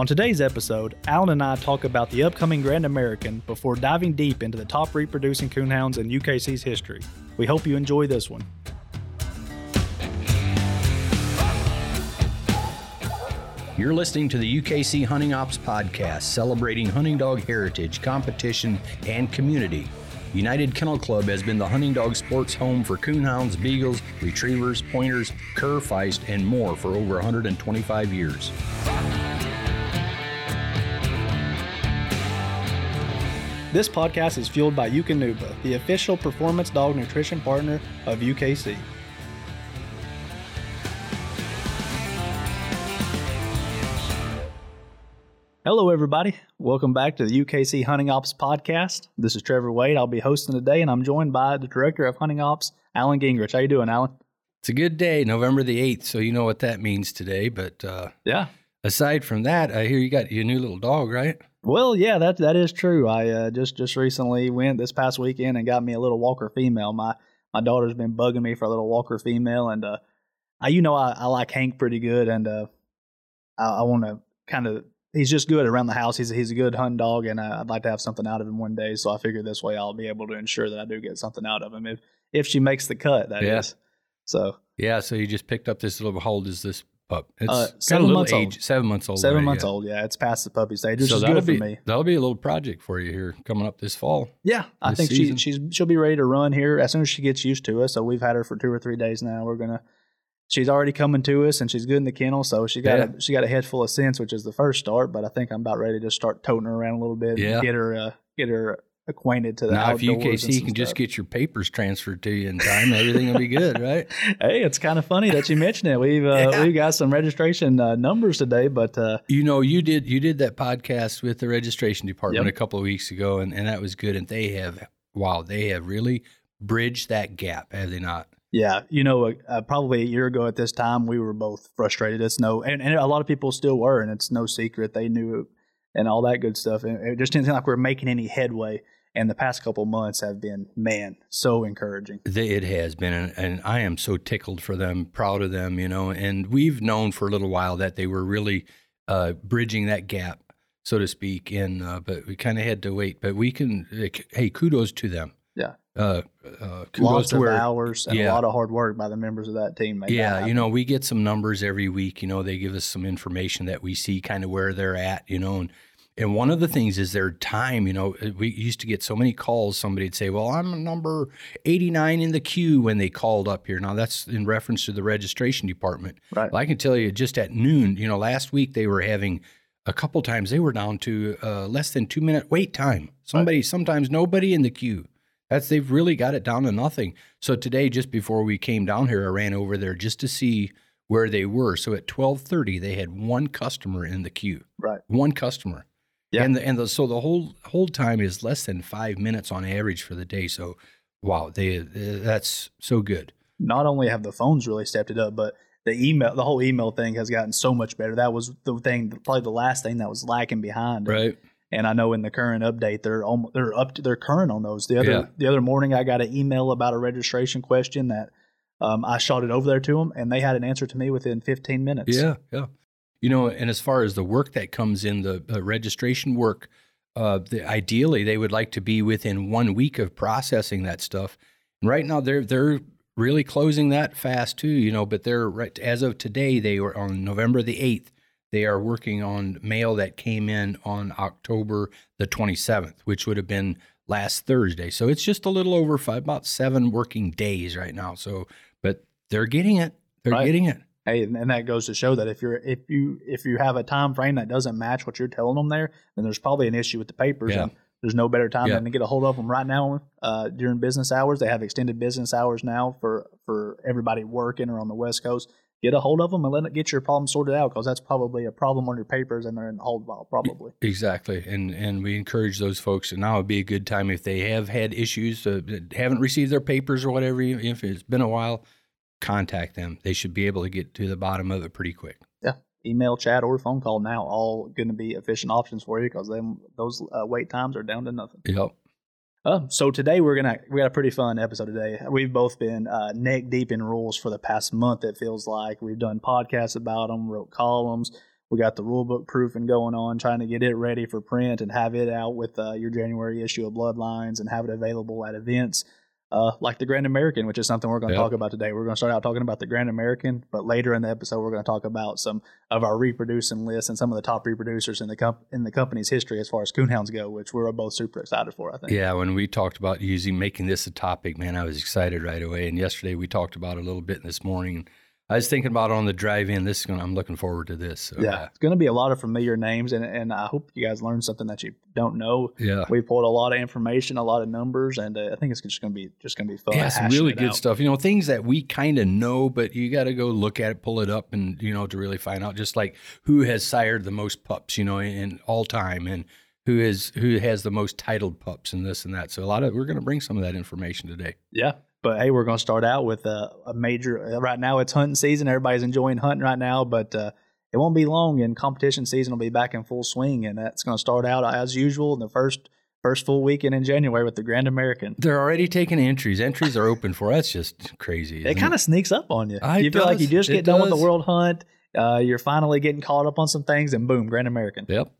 On today's episode, Allen and I talk about the upcoming Grand American before diving deep into the top reproducing coonhounds in UKC's history. We hope you enjoy this one. You're listening to the UKC Hunting Ops Podcast, celebrating hunting dog heritage, competition, and community. United Kennel Club has been the hunting dog sports home for coonhounds, beagles, retrievers, pointers, cur, feist, and more for over 125 years. This podcast is fueled by Eukanuba, the official performance dog nutrition partner of UKC. Hello, everybody. Welcome back to the UKC Hunting Ops Podcast. This is Trevor Wade. I'll be hosting today, and I'm joined by the Director of Hunting Ops, Allen Gingrich. How you doing, Allen? It's a good day, November the 8th, so you know what that means today. But uh, Yeah. aside from that, I hear you got your new little dog, right? Well, yeah, that that is true. I uh, just just recently went this past weekend and got me a little Walker female. My my daughter's been bugging me for a little Walker female, and uh, I you know I, I like Hank pretty good, and uh, I, I want to kind of he's just good around the house. He's he's a good hunting dog, and uh, I'd like to have something out of him one day. So I figure this way I'll be able to ensure that I do get something out of him if if she makes the cut. That is. Yeah. So Yeah, so you just picked up this little, how old is this pup? It's Uh, got seven a little months old. seven months old. seven months yeah. old. Yeah, it's past the puppy stage, which so is that'll good for be, me. That'll be a little project for you here coming up this fall. Yeah, I this think she, she's she'll be ready to run here as soon as she gets used to us. So we've had her for two or three days now. We're gonna. She's already coming to us, and she's good in the kennel. So she got Yeah. a, she got a head full of sense, which is the first start. But I think I'm about ready to start toting her around a little bit, Yeah. and get her uh, get her acquainted to the Now, if outdoors and UKC some can just get your papers transferred to you in time, everything will be good, right? Hey, it's kind of funny that you mentioned it. We've uh, Yeah. we've got some registration uh, numbers today, but uh, You know, you did you did that podcast with the registration department Yep. a couple of weeks ago, and, and that was good. And they have wow, they have really bridged that gap, have they not? Yeah, you know, uh, probably a year ago at this time, we were both frustrated. It's no, and, and a lot of people still were, and it's no secret they knew it and all that good stuff. And it just didn't seem like we are making any headway. And the past couple months have been, man, so encouraging. It has been, and, I am so tickled for them, proud of them, you know. And we've known for a little while that they were really uh, bridging that gap, so to speak. And uh, but we kind of had to wait. But we can, like, hey, kudos to them. Yeah. Uh, uh, kudos Lots of where, hours and a lot of hard work by the members of that team. made that Yeah, you know, we get some numbers every week. You know, they give us some information that we see kind of where they're at, you know, and and one of the things is their time. You know, we used to get so many calls. Somebody'd say, "Well, I'm number 89 in the queue" when they called up here. Now that's in reference to the registration department. Right. Well, I can tell you, just at noon, you know, last week they were having a couple times they were down to uh, less than two minute wait time. Somebody, sometimes nobody in the queue. That's they've really got it down to nothing. So today, just before we came down here, I ran over there just to see where they were. So at twelve thirty, they had one customer in the queue. Right. One customer. Yeah. And the, and the, so the whole hold time is less than five minutes on average for the day. So, wow, they that's so good. Not only have the phones really stepped it up, but the email, the whole email thing has gotten so much better. That was the thing, probably the last thing that was lacking behind. Right. And I know in the current update, they're almost, they're up to they're current on those. The other Yeah. the other morning, I got an email about a registration question that um, I shot it over there to them, and they had an answer to me within 15 minutes. Yeah, yeah. You know, and as far as the work that comes in, the uh, registration work, uh, the, ideally they would like to be within one week of processing that stuff. And right now they're they're really closing that fast too. You know, but they're right as of today they were on November the eighth. They are working on mail that came in on October the twenty seventh, which would have been last Thursday. So it's just a little over five, about seven working days right now. So, but they're getting it. They're Right. getting it. Hey, and, and that goes to show that if you're if you if you have a time frame that doesn't match what you're telling them there, then there's probably an issue with the papers. Yeah. And there's no better time Yeah. than to get a hold of them right now uh, during business hours. They have extended business hours now for for everybody working or on the West Coast. Get a hold of them and let it get your problem sorted out because that's probably a problem on your papers and they're in the hold file probably. Exactly, and and we encourage those folks. And now would be a good time if they have had issues, uh, haven't received their papers or whatever. If it's been a while, contact them. They should be able to get to the bottom of it pretty quick. Yeah, email, chat, or phone call now all going to be efficient options for you because them those uh, wait times are down to nothing. Yep. Uh, so today we're gonna we got a pretty fun episode today. We've both been uh, neck deep in rules for the past month. It feels like we've done podcasts about them, wrote columns. We got the rule book proofing going on, trying to get it ready for print and have it out with uh, your January issue of Bloodlines and have it available at events uh, like the Grand American, which is something we're going to Yep. talk about today. We're going to start out talking about the Grand American, but later in the episode, we're going to talk about some of our reproducing lists and some of the top reproducers in the comp- in the company's history as far as coonhounds go, which we're both super excited for. I think. Yeah, when we talked about using making this a topic, man, I was excited right away. And yesterday we talked about a little bit this morning. I was thinking about it on the drive in. This is going I'm looking forward to this. So, Yeah, it's going to be a lot of familiar names, and and I hope you guys learned something that you don't know. yeah. We pulled a lot of information, a lot of numbers, and uh, I think it's just going to be just going to be fun. Yeah, some really good out. stuff. You know, things that we kind of know, but you got to go look at it, pull it up, and you know to really find out. Just like who has sired the most pups, you know, in all time, and who is who has the most titled pups, and this and that. So a lot of we're going to bring some of that information today. Yeah. But hey, we're going to start out with a, a major. Right now, it's hunting season. Everybody's enjoying hunting right now, but uh, it won't be long, and competition season will be back in full swing, and that's going to start out as usual in the first first full weekend in January with the Grand American. They're already taking entries. Entries are open for. That's just crazy. It kind of sneaks up on you. It you feel like you does. just It get done with the world hunt. Uh, you're finally getting caught up on some things, and boom, Grand American. Yep.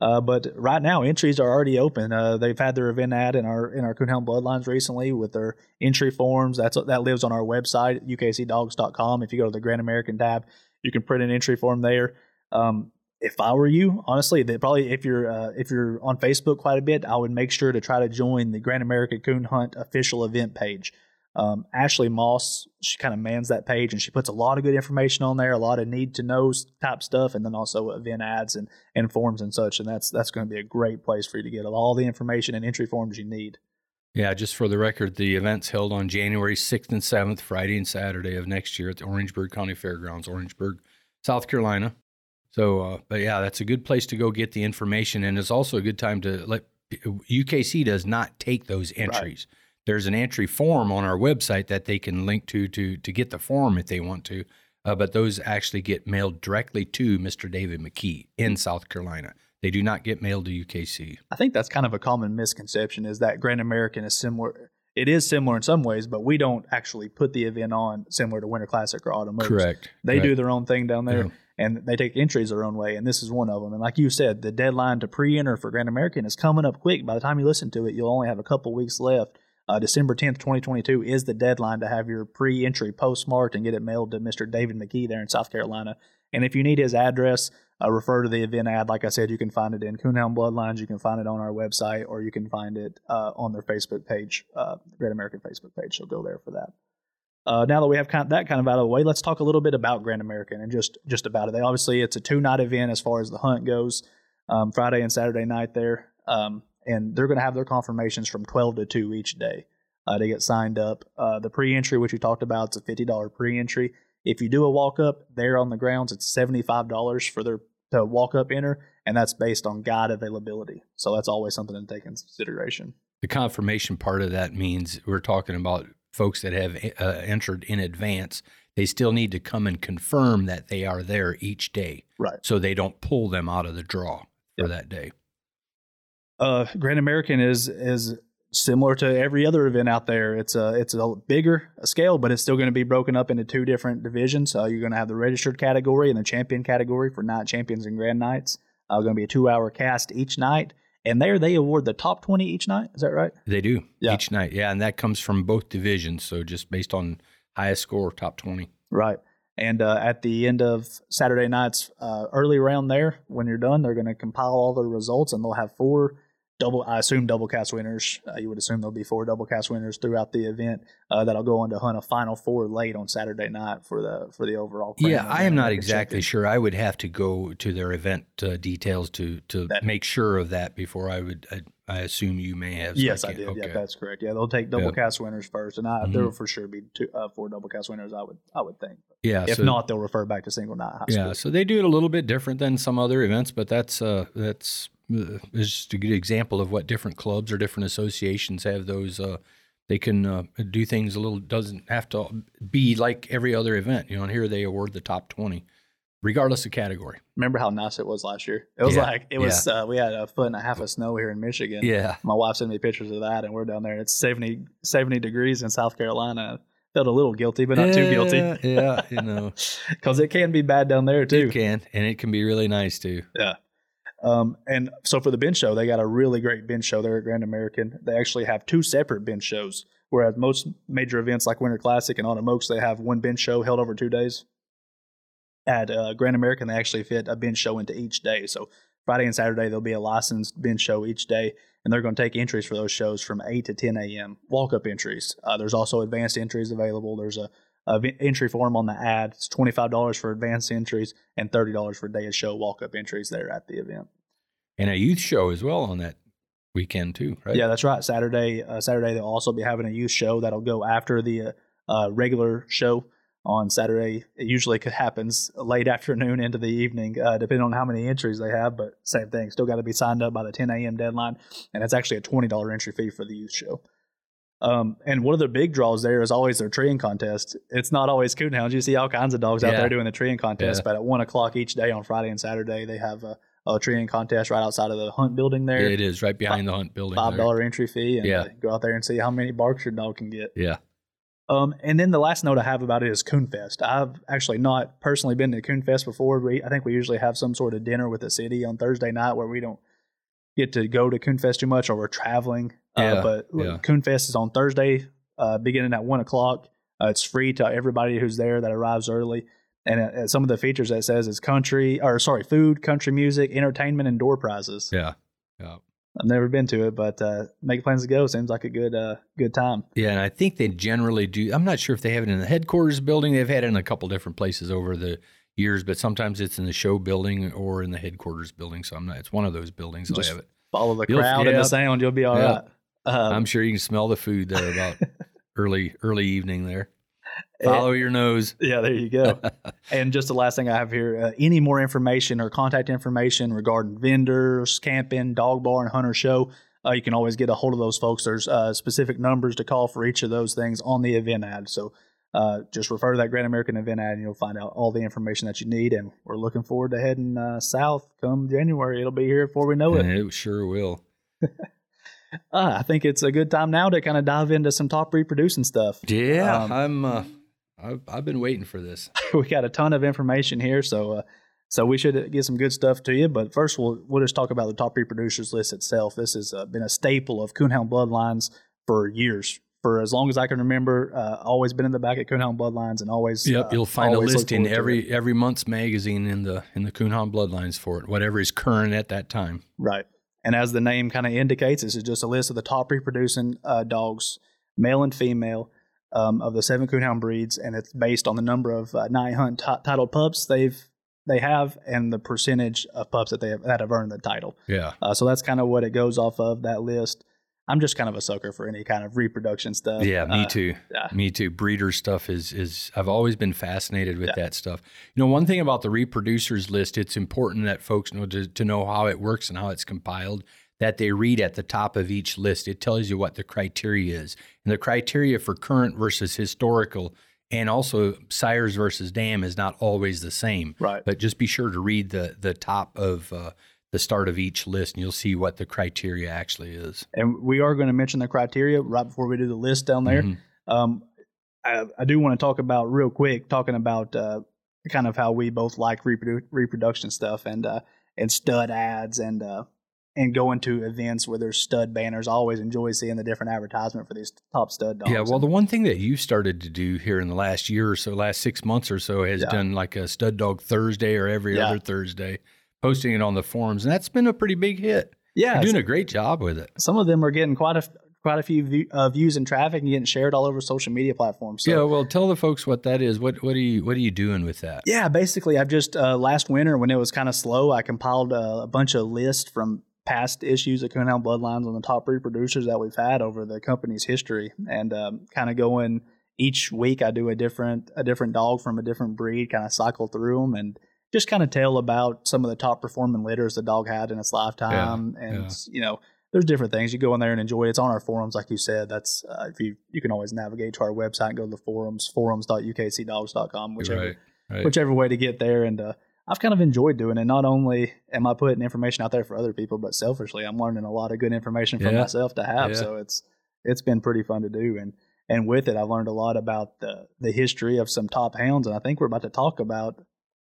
Uh, but right now, entries are already open. Uh, they've had their event ad in our in our Coonhound Bloodlines recently with their entry forms. That's that lives on our website ukcdogs.com. If you go to the Grand American tab, you can print an entry form there. Um, if I were you, honestly, they probably if you're uh, if you're on Facebook quite a bit, I would make sure to try to join the Grand American Coon Hunt official event page. Um, Ashley Moss, she kind of mans that page, and she puts a lot of good information on there, a lot of need to know type stuff, and then also event ads and and forms and such. And that's that's going to be a great place for you to get all the information and entry forms you need. Yeah, just for the record, the event's held on January 6th and 7th, Friday and Saturday of next year at the Orangeburg County Fairgrounds, Orangeburg, South Carolina. So, uh, but yeah, that's a good place to go get the information, and it's also a good time to let UKC does not take those entries. There's an entry form on our website that they can link to to to get the form if they want to, uh, but those actually get mailed directly to Mr. David McKee in South Carolina. They do not get mailed to UKC. I think that's kind of a common misconception is that Grand American is similar. It is similar in some ways, but we don't actually put the event on similar to Winter Classic or Autumn Oaks. Correct. They Correct. do their own thing down there, Yeah. and they take entries their own way, and this is one of them. And like you said, the deadline to pre-enter for Grand American is coming up quick. By the time you listen to it, you'll only have a couple weeks left. Uh, December 10th, 2022 is the deadline to have your pre-entry postmarked and get it mailed to Mr. David McKee there in South Carolina. And if you need his address, uh, refer to the event ad. Like I said, you can find it in Coonhound Bloodlines. You can find it on our website, or you can find it uh, on their Facebook page, uh, Great American Facebook page. So go there for that. Uh, now that we have kind that kind of out of the way, let's talk a little bit about Grand American and just just about it. They obviously it's a two night event as far as the hunt goes, um, Friday and Saturday night there, um, and they're going to have their confirmations from twelve to two each day uh, to get signed up. Uh, the pre entry, which we talked about, it's a fifty dollar pre entry. If you do a walk up there on the grounds, it's seventy five dollars for their to walk up enter, and that's based on guide availability. So that's always something to take into consideration. The confirmation part of that means we're talking about folks that have uh, entered in advance. They still need to come and confirm that they are there each day, Right. so they don't pull them out of the draw for Yep. that day. Uh, Grand American is is similar to every other event out there. It's a it's a bigger scale, but it's still going to be broken up into two different divisions. Uh, you're going to have the registered category and the champion category for night champions and grand nights. Uh, going to be a two hour cast each night, and there they award the top twenty each night. Is that right? They do Yeah. each night, yeah, and that comes from both divisions. So just based on highest score, top twenty. Right. And uh, at the end of Saturday night's uh, early round there, when you're done, they're going to compile all the results and they'll have four double, I assume double cast winners. Uh, you would assume there'll be four double cast winners throughout the event uh, that'll go on to hunt a final four late on Saturday night for the for the overall. Yeah, I am not exactly sure. I would have to go to their event uh, details to to That- make sure of that before I would. I, I assume you may have. Yes, I did. Yeah, that's correct. Yeah, they'll take double Yeah. cast winners first, and I, Mhm. there will for sure be two, uh, four double cast winners. I would I would think. yeah. If so- not, they'll refer back to single night Yeah, so they do it a little bit different than some other events, but that's uh, that's is just a good example of what different clubs or different associations have. Those uh, they can uh, do things a little doesn't have to be like every other event. You know, and here they award the top twenty, regardless of category. Remember how nice it was last year? It was Yeah, like it was. Uh, we had a foot and a half of snow here in Michigan. Yeah, My wife sent me pictures of that, and we're down there. It's 70, 70 degrees in South Carolina. felt a little guilty, but not too guilty. yeah, you know, because it can be bad down there too. it can, and it can be really nice too. Yeah. Um, and so for the bench show, they got a really great bench show there at Grand American. They actually have two separate bench shows, whereas most major events like Winter Classic and Autumn Oaks, they have one bench show held over two days. At uh, Grand American, they actually fit a bench show into each day. So Friday and Saturday, there'll be a licensed bench show each day, and they're going to take entries for those shows from 8 to 10 a.m. Walk up entries. Uh, there's also advanced entries available. There's a, v- entry form on the ad. It's $25 for advanced entries and $30 for day of show walk up entries there at the event. And a youth show as well on that weekend too, right? Yeah, that's right. Saturday, uh, Saturday they'll also be having a youth show that'll go after the uh, uh, regular show on Saturday. It usually happens late afternoon into the evening, uh, depending on how many entries they have. But same thing, still got to be signed up by the 10 a.m. deadline, and it's actually a twenty dollar entry fee for the youth show. Um, and one of the big draws there is always their treeing contest. It's not always coonhounds. You see all kinds of dogs out Yeah. there doing the treeing contest, Yeah. but at one o'clock each day on Friday and Saturday, they have a, a treeing contest right outside of the hunt building there. it is right behind the hunt building. Five dollar entry fee, and Yeah. uh, go out there and see how many barks your dog can get. Yeah, Um, and then the last note I have about it is Coonfest. I've actually not personally been to Coonfest before. We, I think we usually have some sort of dinner with the city on Thursday night where we don't get to go to Coonfest too much or we're traveling. Yeah, uh, but yeah. Coonfest is on Thursday, uh, beginning at one o'clock. Uh, it's free to everybody who's there that arrives early. And uh, some of the features that says is country, or sorry, food, country music, entertainment, and door prizes. yeah, yeah. I've never been to it, but uh, make plans to go. Seems like a good, uh, good time. Yeah, and I think they generally do. I'm not sure if they have it in the headquarters building. They've had it in a couple different places over the years, but sometimes it's in the show building or in the headquarters building. So I'm not. It's one of those buildings. Just I have it. Follow the You'll- crowd and the sound. You'll be all Yeah. right. Um, I'm sure you can smell the food there about early early evening there. Follow your nose. Yeah, there you go. and just the last thing I have here uh, any more information or contact information regarding vendors, camping, dog bar, and hunter show, uh, you can always get a hold of those folks. There's uh, specific numbers to call for each of those things on the event ad. So uh, just refer to that Grand American event ad and you'll find out all the information that you need. And we're looking forward to heading uh, south come January. It'll be here before we know it. And it sure will. Uh, I think it's a good time now to kind of dive into some top reproducing stuff. Yeah, Um, I'm. Uh, I've, I've been waiting for this. we got a ton of information here, so uh, so we should get some good stuff to you. But first, we'll we'll just talk about the top reproducers list itself. This has uh, been a staple of Coonhound Bloodlines for years, for as long as I can remember. Uh, always been in the back at Coonhound Bloodlines, and always Yep, uh, you'll find a always list in every every month's magazine in the in the Coonhound Bloodlines for it, whatever is current at that time. right. And as the name kind of indicates, this is just a list of the top reproducing uh, dogs, male and female. Um, of the seven coonhound breeds, and it's based on the number of uh, night hunt ti- titled pups they've they have, and the percentage of pups that they have, that have earned the title. Yeah, Uh, so that's kind of what it goes off of that list. I'm just kind of a sucker for any kind of reproduction stuff. yeah, me Uh, too. yeah. Me too. Breeder stuff is is I've always been fascinated with Yeah. that stuff. You know, one thing about the reproducers list, it's important that folks know to, to know how it works and how it's compiled. That they read at the top of each list. It tells you what the criteria is, and the criteria for current versus historical, and also sires versus dam is not always the same. Right. But just be sure to read the the top of uh, the start of each list, and you'll see what the criteria actually is. And we are going to mention the criteria right before we do the list down there. Mhm. Um, I, I do want to talk about real quick, talking about uh, kind of how we both like reprodu- reproduction stuff and uh, and stud ads and uh, and going to events where there's stud banners. I always enjoy seeing the different advertisement for these top stud dogs. Yeah, well, the one thing that you started to do here in the last year or so, last six months or so, has Yeah. done like a stud dog Thursday or every Yeah. other Thursday, posting it on the forums, and that's been a pretty big hit. yeah, You're doing a great job with it. some of them are getting quite a quite a few view, uh, views and traffic and getting shared all over social media platforms. So, yeah, well, tell the folks what that is. What what are you what are you doing with that? Yeah, basically, I've just uh, last winter when it was kind of slow, I compiled uh, a bunch of lists from past issues of Coonhound Bloodlines on the top reproducers that we've had over the company's history, and um, kind of going each week. I do a different a different dog from a different breed, kind of cycle through them, and just kind of tell about some of the top performing litters the dog had in its lifetime, and yeah. you know. There's different things you go in there and enjoy. It. It's on our forums, like you said. That's uh, if you you can always navigate to our website and go to the forums, forums.ukcdogs.com, whichever right, right. whichever way to get there. And uh, I've kind of enjoyed doing it. Not only am I putting information out there for other people, but selfishly, I'm learning a lot of good information for Yeah. myself to have. Yeah. So it's it's been pretty fun to do. And and with it, I learned a lot about the the history of some top hounds, and I think we're about to talk about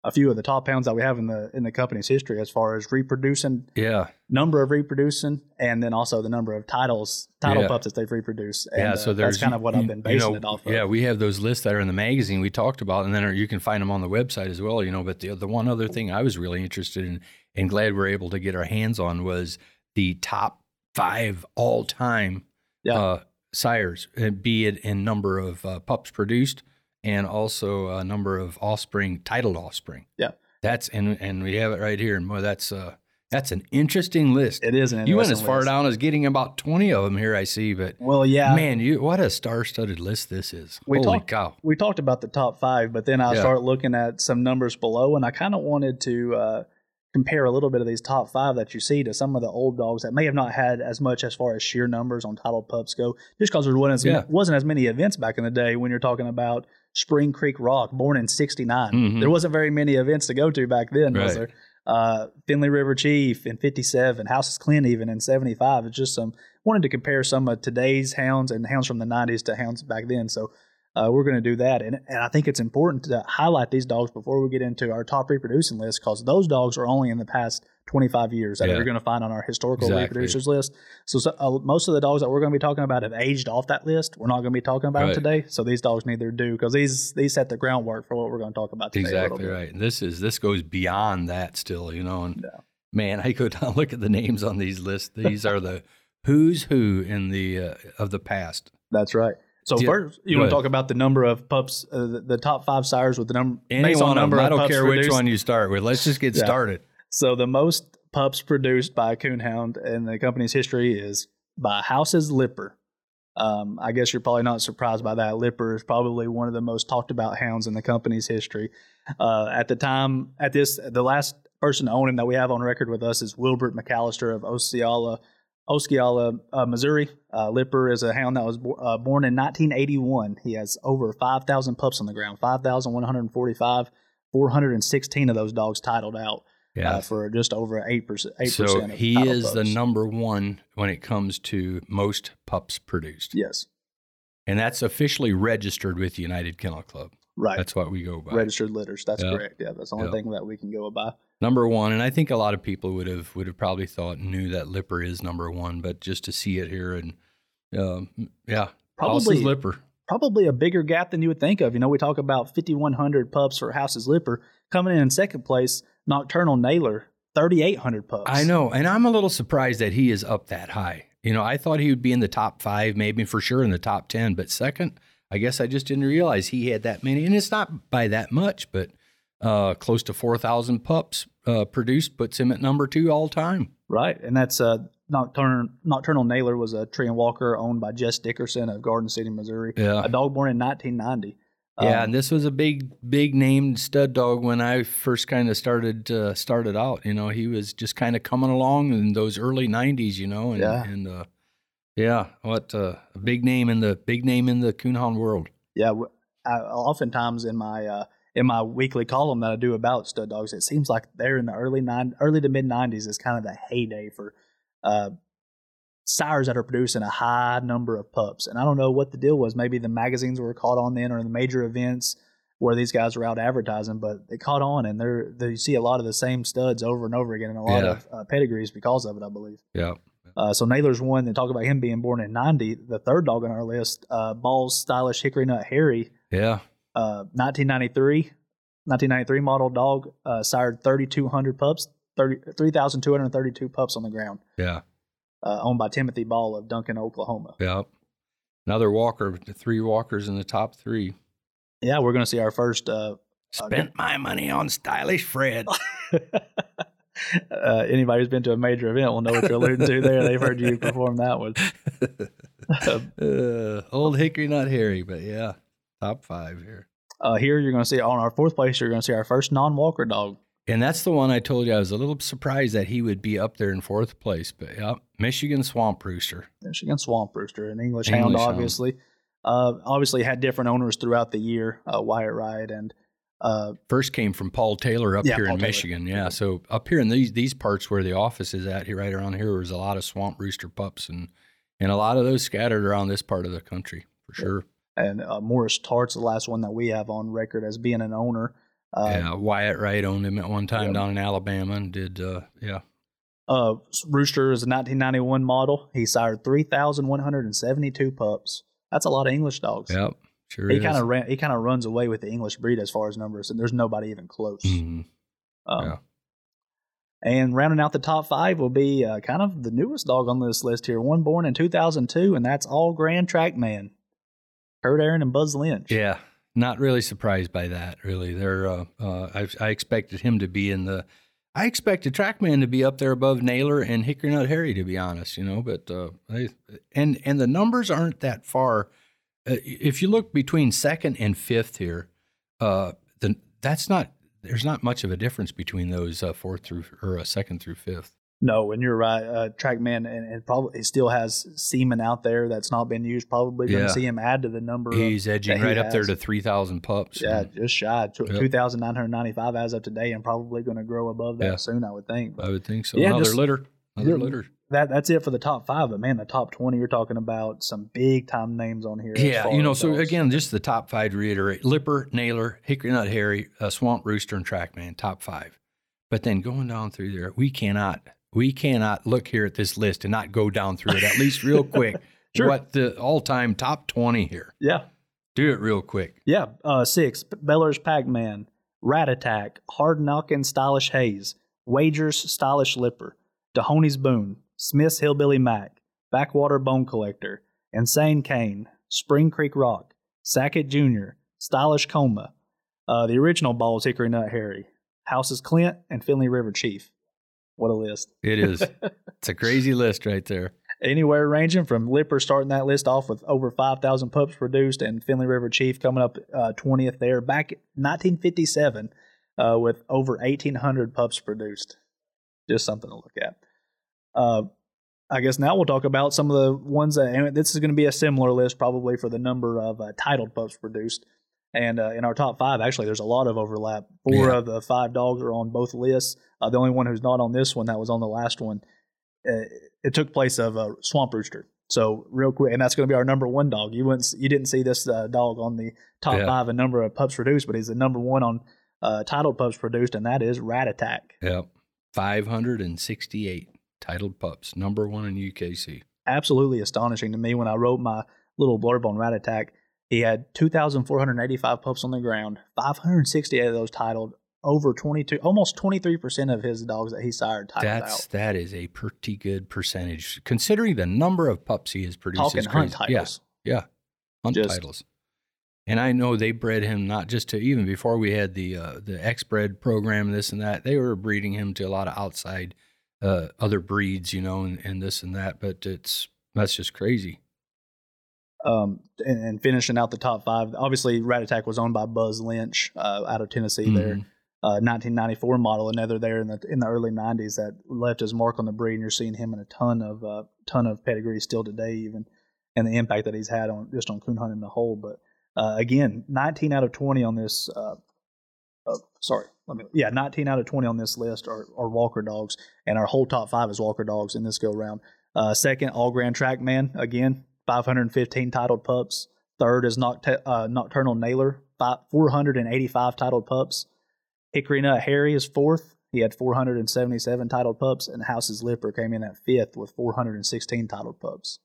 a few of the top hounds that we have in the in the company's history as far as reproducing, Yeah. number of reproducing, and then also the number of titles title Yeah. pups that they've reproduced. And, yeah, uh, so there's that's kind of what you- I've been you basing know, it off of. Yeah, we have those lists that are in the magazine we talked about, and then you can find them on the website as well. You know, but the the one other thing I was really interested in and glad we're able to get our hands on was the top five all time Yeah. uh, sires, uh, be it in number of uh, pups produced and also a number of offspring, titled offspring. Yeah. that's and and we have it right here, and boy, that's uh that's an interesting list. It is an you went as far list. down as getting about twenty of them here, I see, but. Well, yeah, Man, you what a star-studded list this is. We Holy talked- cow! we talked about the top five, but then I Yeah. start looking at some numbers below, and I kind of wanted to uh, compare a little bit of these top five that you see to some of the old dogs that may have not had as much as far as sheer numbers on title pups go, just because there wasn't as, Yeah. wasn't as many events back in the day when you're talking about Spring Creek Rock, born in '69. Mhm. There wasn't very many events to go to back then, was there? Uh, Finley River Chief in '57, Houses Clint even in '75. It's just some wanted to compare some of today's hounds and hounds from the '90s to hounds back then. So uh, we're going to do that. And, and I think it's important to highlight these dogs before we get into our top reproducing list because those dogs are only in the past 25 years that Yeah. you're going to find on our historical Exactly. reproducers list. So, so uh, most of the dogs that we're going to be talking about have aged off that list. We're not going to be talking about Right. them today. So these dogs need their due because these these set the groundwork for what we're going to talk about today. Exactly right. This is this goes beyond that still, you know. And Yeah. man, I could look at the names on these lists. These are the who's who in the uh, of the past. That's right. So Yeah. first, you want to talk about the number of pups, uh, the, the top five sires with the number Any one number them. I don't care which one you start with. Let's just get Yeah. started. So the most pups produced by a coonhound in the company's history is by House's Lipper. Um, I guess you're probably not surprised by that. Lipper is probably one of the most talked about hounds in the company's history. Uh, at the time, at this, the last person to own him that we have on record with us is Wilbert McAllister of Osceola, Osceola, uh, Missouri. Uh, Lipper is a hound that was bo- uh, born in 1981. He has over 5,000 pups on the ground, 5,145. 416 of those dogs titled out Yeah. uh, for just over eight percent. Eight so percent. he is the number one when it comes to most pups produced, Yes, and that's officially registered with the United Kennel Club. right. That's what we go by. Registered litters. That's Yeah. correct. Yeah, that's the only Yeah. thing that we can go by. Number one, and I think a lot of people would have would have probably thought knew that Lipper is number one, but just to see it here and um, yeah, Probably- House's Lipper. Probably a bigger gap than you would think of. You know, we talk about 5,100 pups for House's Lipper. Coming in in second place, Nocturnal Nailer, 3,800 pups. I know, and I'm a little surprised that he is up that high. You know, I thought he would be in the top five, maybe for sure in the top ten, but second, I guess I just didn't realize he had that many, and it's not by that much, but uh, close to four thousand pups uh, produced puts him at number two all time. Right, and that's uh, Nocturnal Nocturnal Nailer was a tree and walker owned by Jess Dickerson of Garden City, Missouri. Yeah. A dog born in 1990. Yeah, Um, and this was a big, big named stud dog when I first kind of started uh, started out. You know, he was just kind of coming along in those early '90s. You know, and Yeah. and uh, yeah, what uh, a big name in the big name in the coonhound world. Yeah, I, oftentimes in my uh, in my weekly column that I do about stud dogs, it seems like they're in the early nine, early to mid '90s is kind of the heyday for uh, sires that are producing a high number of pups. And I don't know what the deal was. Maybe the magazines were caught on then, or the major events where these guys were out advertising, but they caught on, and they're they you see a lot of the same studs over and over again, and a lot Yeah. of uh, pedigrees because of it, I believe. Yeah, Uh, so Nailer's one. They talk about him being born in '90. The third dog on our list, uh, Balls Stylish Hickory Nut Harry, yeah, uh, 1993, 1993 model dog, uh, sired 3,200 pups, 30 3,232 pups on the ground, yeah, uh, owned by Timothy Ball of Duncan, Oklahoma. yeah. Another walker, three walkers in the top three. Yeah, we're going to see our first. Uh, Spent my money on stylish Fred. uh, anybody who's been to a major event will know what you're alluding to there. They've heard you perform that one. uh, old Hickory Nut Harry, but yeah, top five here. Uh, here you're going to see on our fourth place, you're going to see our first non-walker dog. And that's the one I told you I was a little surprised that he would be up there in fourth place. But yeah, Michigan Swamp Rooster. Michigan Swamp Rooster, an English, English hound, hound. obviously. Uh, obviously had different owners throughout the year, uh, Wyatt Wright and uh, First came from Paul Taylor up Yeah, here Paul in Taylor. Michigan. Yeah, so up here in these these parts where the office is at, here right around here, was a lot of Swamp Rooster pups and and a lot of those scattered around this part of the country for sure. And uh, Morris Tart's the last one that we have on record as being an owner. Uh, yeah, Wyatt Wright owned him at one time down in Alabama and did, uh, yeah. Uh, Rooster is a 1991 model. He sired 3,172 pups. That's a lot of English dogs. Yep, sure He is. kind of ran. He kind of runs away with the English breed as far as numbers, and there's nobody even close. Mhm. Um, Yeah. And rounding out the top five will be uh, kind of the newest dog on this list here, one born in 2002, and that's Allgrand Trackman, Kurt Aaron and Buzz Lynch. Yeah, not really surprised by that. Really, they're. Uh, uh, I, I expected him to be in the. I expected Trackman to be up there above Nailer and Hickory Nut Harry, to be honest. You know, but uh, and and the numbers aren't that far. Uh, if you look between second and fifth here, uh, the that's not. There's not much of a difference between those uh, fourth through or second through fifth. No, and you're right. Uh, Trackman and, and probably he still has semen out there that's not been used. Probably going to Yeah. see him add to the number. of, He's edging that he right up there to three thousand pups. Yeah, just shy. Tw- Yep. 2,995 as of today, and probably going to grow above that Yeah. soon, I would think. But I would think so. Yeah, another just- litter. Another litter. that that's it for the top five. But man, the top 20, you're talking about some big time names on here. Yeah, you know, so dogs. again, just the top five to reiterate Lipper, Nailer, Hickory Nut Harry, uh, Swamp Rooster, and Trackman, top five. But then going down through there, we cannot, we cannot look here at this list and not go down through it at least real quick. Sure. What the all time top 20 here? Yeah. Do it real quick. Yeah. Uh, six, Beller's Pac Man, Rat Attack, Hard Knockin' Stylish Haze, Wagers Stylish Lipper, Dahoney's Boone, Smith's Hillbilly Mac, Backwater Bone Collector, Insane Kane, Spring Creek Rock, Sackett Jr., Stylish Coma, uh, the original Ball Balls Hickory Nut Harry, Houses Clint, and Finley River Chief. What a list. It is. it's a crazy list right there. anywhere ranging from Lipper starting that list off with over 5,000 pups produced and Finley River Chief coming up uh, 20th there back in 1957 uh, with over 1,800 pups produced. Just something to look at. Uh, I guess now we'll talk about some of the ones that, and this is going to be a similar list probably for the number of uh, titled pups produced. And uh, in our top five, actually, there's a lot of overlap. Four Yeah. of the five dogs are on both lists. Uh, the only one who's not on this one that was on the last one, uh, it took place of uh, Swamp Rooster. So real quick, and that's going to be our number one dog. You wouldn't, you didn't see this uh, dog on the top Yeah. five in number of pups produced, but he's the number one on uh, titled pups produced, and that is Rat Attack. Yep. 568 titled pups, number one in UKC. absolutely astonishing to me when I wrote my little blurb on Rat Attack. He had 2,485 pups on the ground, 568 of those titled, over 22, almost 23% of his dogs that he sired titled That's out. that is a pretty good percentage considering the number of pups he has produced. Talking is hunt titles. Yeah, yeah, hunt Just- titles. And I know they bred him not just to even before we had the uh, the X bred program, this and that. They were breeding him to a lot of outside uh, other breeds, you know, and, and this and that. But it's that's just crazy. Um, and, and finishing out the top five, obviously Rat Attack was owned by Buzz Lynch uh, out of Tennessee there. Mhm. uh, 1994 model, another there in the in the early 90s that left his mark on the breed, and you're seeing him in a ton of uh, ton of pedigree still today, even, and the impact that he's had on just on coon hunting the whole. But uh, again, 19 out of 20 on this. Uh, uh, sorry, let me. Yeah, 19 out of 20 on this list are, are Walker dogs, and our whole top five is Walker dogs in this go round. Uh, second, Allgrand Trackman again, 515 titled pups. Third is Noct- uh, Nocturnal Nailer, 485 titled pups. Hickory Nut Harry is fourth. He had 477 titled pups, and House's Lipper came in at fifth with 416 titled pups.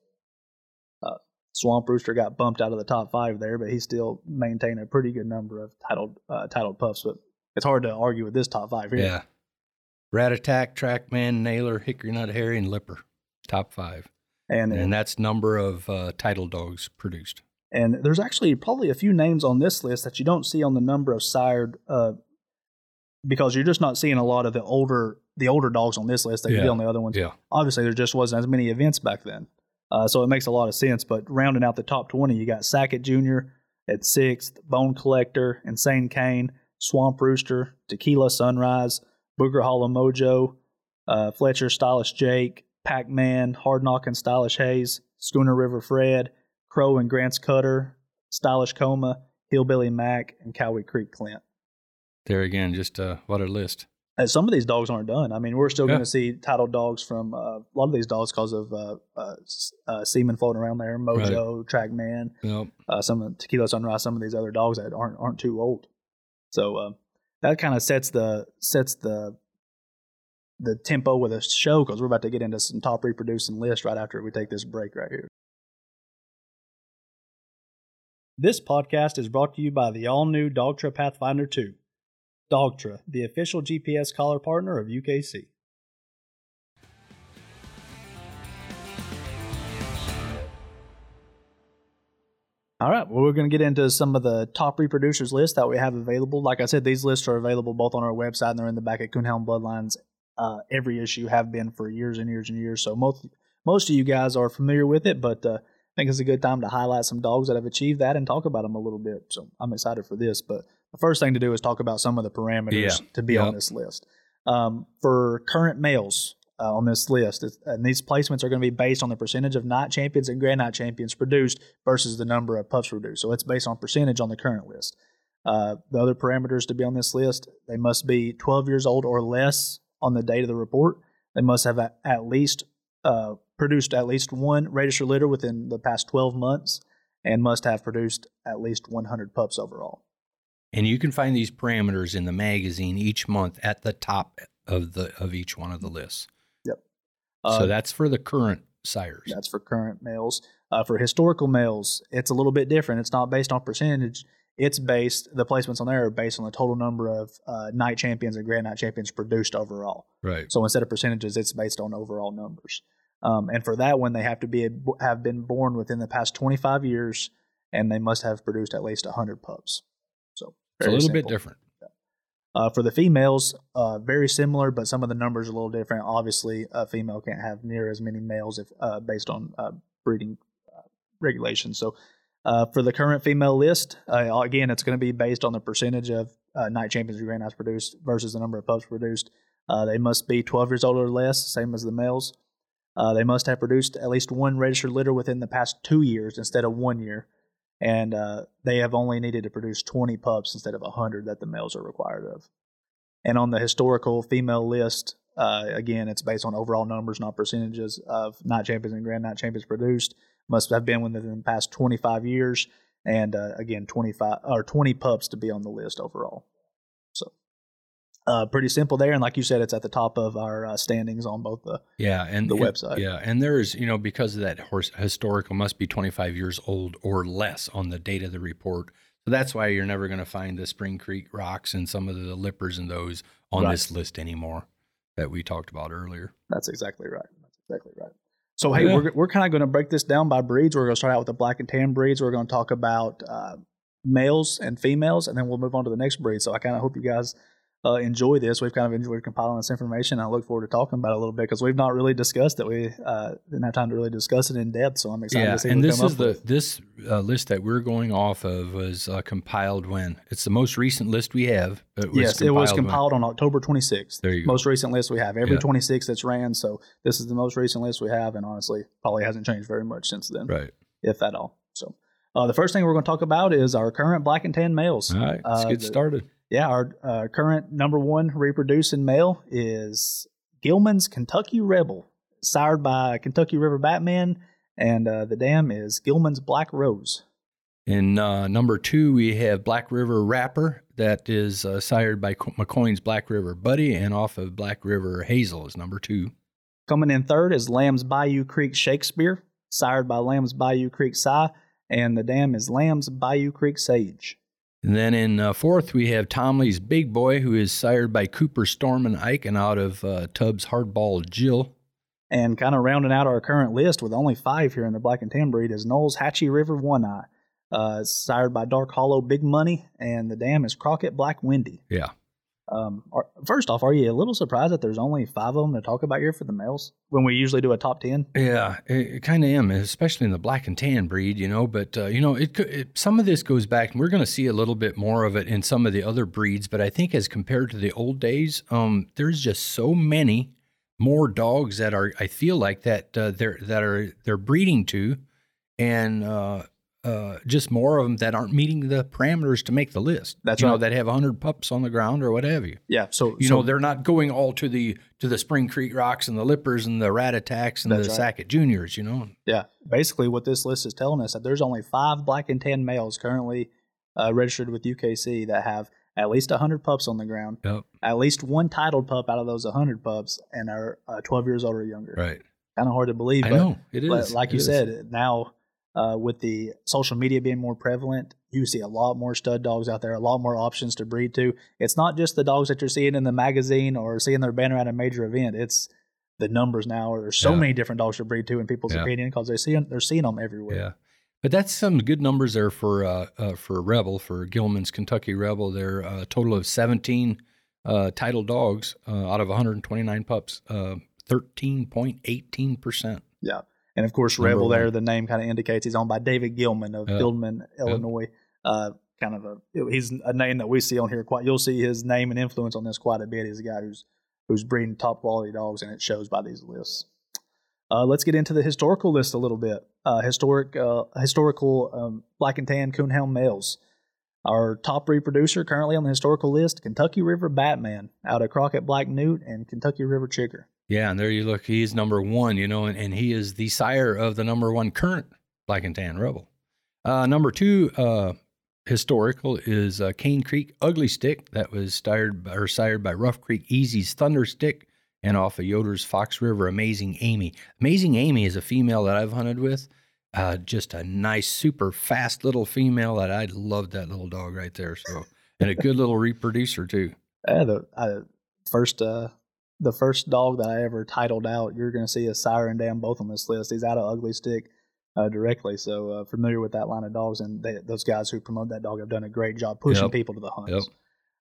Uh, Swamp Rooster got bumped out of the top five there, but he still maintained a pretty good number of titled uh, titled pups. But it's hard to argue with this top five here. Yeah. Rat Attack, Trackman, Nailer, Hickory Nut Harry, and Lipper. Top five. And And that's number of uh, title dogs produced. And there's actually probably a few names on this list that you don't see on the number of sired, uh, because you're just not seeing a lot of the older the older dogs on this list that you Yeah. on the other ones. Yeah. Obviously, there just wasn't as many events back then, uh, so it makes a lot of sense. But rounding out the top 20, you got Sackett Jr. at sixth, Bone Collector, Insane Kane, Swamp Rooster, Tequila Sunrise, Booger Hollow Mojo, uh, Fletcher Stylish Jake, Pac Man, Hard Knockin' Stylish Hayes, Schooner River Fred, Crow and Grant's Cutter, Stylish Coma, Hillbilly Mac, and Cowie Creek Clint. There again, just uh, what a list. And some of these dogs aren't done. I mean, we're still Yeah. going to see titled dogs from uh, a lot of these dogs because of uh, uh, uh, semen floating around there, Mojo, Trackman, Yep. uh, some of Tequila Sunrise, some of these other dogs that aren't aren't too old. So uh, that kind of sets the sets the the tempo with the show because we're about to get into some top reproducing lists right after we take this break right here. This podcast is brought to you by the all new Dogtra Pathfinder 2. Dogtra, the official GPS collar partner of UKC. All right, well, we're going to get into some of the top reproducers lists that we have available. Like I said, these lists are available both on our website and they're in the back at Coonhound Bloodlines. Uh, every issue have been for years and years and years. So most most of you guys are familiar with it, but uh, I think it's a good time to highlight some dogs that have achieved that and talk about them a little bit. So I'm excited for this. But the first thing to do is talk about some of the parameters Yeah. to be on this list. Um, for current males uh, on this list, and these placements are going to be based on the percentage of night champions and grand night champions produced versus the number of pups produced. So it's based on percentage on the current list. Uh, the other parameters to be on this list, they must be 12 years old or less on the date of the report. They must have at, at least uh, produced at least one registered litter within the past 12 months and must have produced at least 100 pups overall. And you can find these parameters in the magazine each month at the top of the of each one of the lists. Uh, so that's for the current sires. That's for current males. Uh, for historical males, it's a little bit different. It's not based on percentage. It's based, the placements on there are based on the total number of uh, night champions and grand night champions produced overall. Right. So instead of percentages, it's based on overall numbers. Um, and for that one, they have to be have been born within the past 25 years, and they must have produced at least 100 pups. So It's a little bit different. Uh, for the females, uh, very similar, but some of the numbers are a little different. Obviously, a female can't have near as many males if uh, based on uh, breeding uh, regulations. So, uh, for the current female list, uh, again, it's going to be based on the percentage of uh, night champions and grand nights produced versus the number of pups produced. Uh, they must be 12 years old or less, same as the males. Uh, they must have produced at least one registered litter within the past two years instead of one year. And uh, they have only needed to produce 20 pups instead of 100 that the males are required of. And on the historical female list, again, it's based on overall numbers, not percentages of night champions and grand night champions produced. Must have been within the past 25 years, and uh, again, 25 or 20 pups to be on the list overall. So, uh, pretty simple there. And like you said, it's at the top of our uh, standings on both the Yeah, and the and- website. Yeah, and there's you know because of that horse historical must be 25 years old or less on the date of the report. So that's why you're never going to find the Spring Creek rocks and some of the lippers and those on Right. this list anymore that we talked about earlier. That's exactly right. That's exactly right. So hey, Yeah. we're we're kind of going to break this down by breeds. We're going to start out with the black and tan breeds. We're going to talk about uh, males and females, and then we'll move on to the next breed. So I kind of hope you guys uh, enjoy this. We've kind of enjoyed compiling this information. I look forward to talking about it a little bit because we've not really discussed it. We uh, didn't have time to really discuss it in depth. So I'm excited yeah, to see and this is the with. this uh, list that we're going off of was uh, compiled when it's the most recent list we have. It was yes, it was when- compiled on October 26th. There you go. Most recent list we have every Yeah. 26 that's ran. So this is the most recent list we have, and honestly, probably hasn't changed very much since then. right. if at all. So, uh, the first thing we're going to talk about is our current black and tan males. All right, let's Uh, get the- started. Yeah, our uh, current number one reproducing male is Gilman's Kentucky Rebel, sired by Kentucky River Batman, and uh, the dam is Gilman's Black Rose. In uh, number two, we have Black River Wrapper, that is uh, sired by Co- McCoy's Black River Buddy, and off of Black River Hazel is number two. Coming in third is Lamb's Bayou Creek Shakespeare, sired by Lamb's Bayou Creek Cy, and the dam is Lamb's Bayou Creek Sage. And then in uh, fourth, we have Tomley's Big Boy, who is sired by Cooper Storm and Ike, and out of uh, Tubbs Hardball Jill. And kind of rounding out our current list with only five here in the black and tan breed is Knowles Hatchie River One Eye, uh, sired by Dark Hollow Big Money, and the dam is Crockett Black Windy. Yeah. Um, are, first off, are you a little surprised that there's only five of them to talk about here for the males when we usually do a top ten? Yeah, it, kind of am, especially in the black and tan breed, you know. But uh, you know, it, it some of this goes back, and we're going to see a little bit more of it in some of the other breeds. But I think as compared to the old days, um, there's just so many more dogs that are. I feel like that uh, they're that are they're breeding to, and uh, uh, just more of them that aren't meeting the parameters to make the list. That's you know right. that have hundred pups on the ground or what have you. Yeah. So You so know they're not going all to the to the Spring Creek Rocks and the Lippers and the Rat Attacks and the right. Sackett Juniors. You know, Yeah, basically, what this list is telling us that there's only five black and tan males currently uh, registered with UKC that have at least 100 pups on the ground, Yep. at least one titled pup out of those 100 pups, and are uh, 12 years old or younger. right? Kind of hard to believe, I but, know it is. like It you is. said, now uh, with the social media being more prevalent, you see a lot more stud dogs out there, a lot more options to breed to. It's not just the dogs that you're seeing in the magazine or seeing their banner at a major event. It's the numbers now. There's so Yeah. many different dogs to breed to in people's Yeah. opinion because they see they're seeing them everywhere. Yeah, but that's some good numbers there for uh, uh, for Rebel for Gilman's Kentucky Rebel. They're a total of 17 uh, title dogs uh, out of 129 pups, uh, 13.18 percent. Yeah. And of course, Number Rebel there, the name kind of indicates he's owned by David Gilman of. Fieldman, Illinois. Uh, kind of a he's a name that we see on here quite. You'll see his name and influence on this quite a bit. He's a guy who's who's breeding top quality dogs, and it shows by these lists. Uh, let's get into the historical list a little bit. Uh, historic, uh, historical um, black and tan coonhound males. Our top reproducer currently on the historical list: Kentucky River Batman out of Crockett Black Newt and Kentucky River Chigger. Yeah, and there you look. He's number one, you know, and, and he is the sire of the number one current black and tan rebel. Uh, number two, uh, historical is uh, Cane Creek Ugly Stick that was sired by, or sired by Rough Creek Easy's Thunder Stick and off of Yoder's Fox River Amazing Amy. Amazing Amy is a female that I've hunted with. Uh, just a nice, super fast little female that I loved that little dog right there. So, and a good little reproducer too. Yeah, the first uh, the first dog that I ever titled out, you're going to see a Sire and dam both on this list. He's out of Ugly Stick uh, directly, so uh, familiar with that line of dogs, and they, those guys who promote that dog have done a great job pushing Yep. people to the hunts. Yep.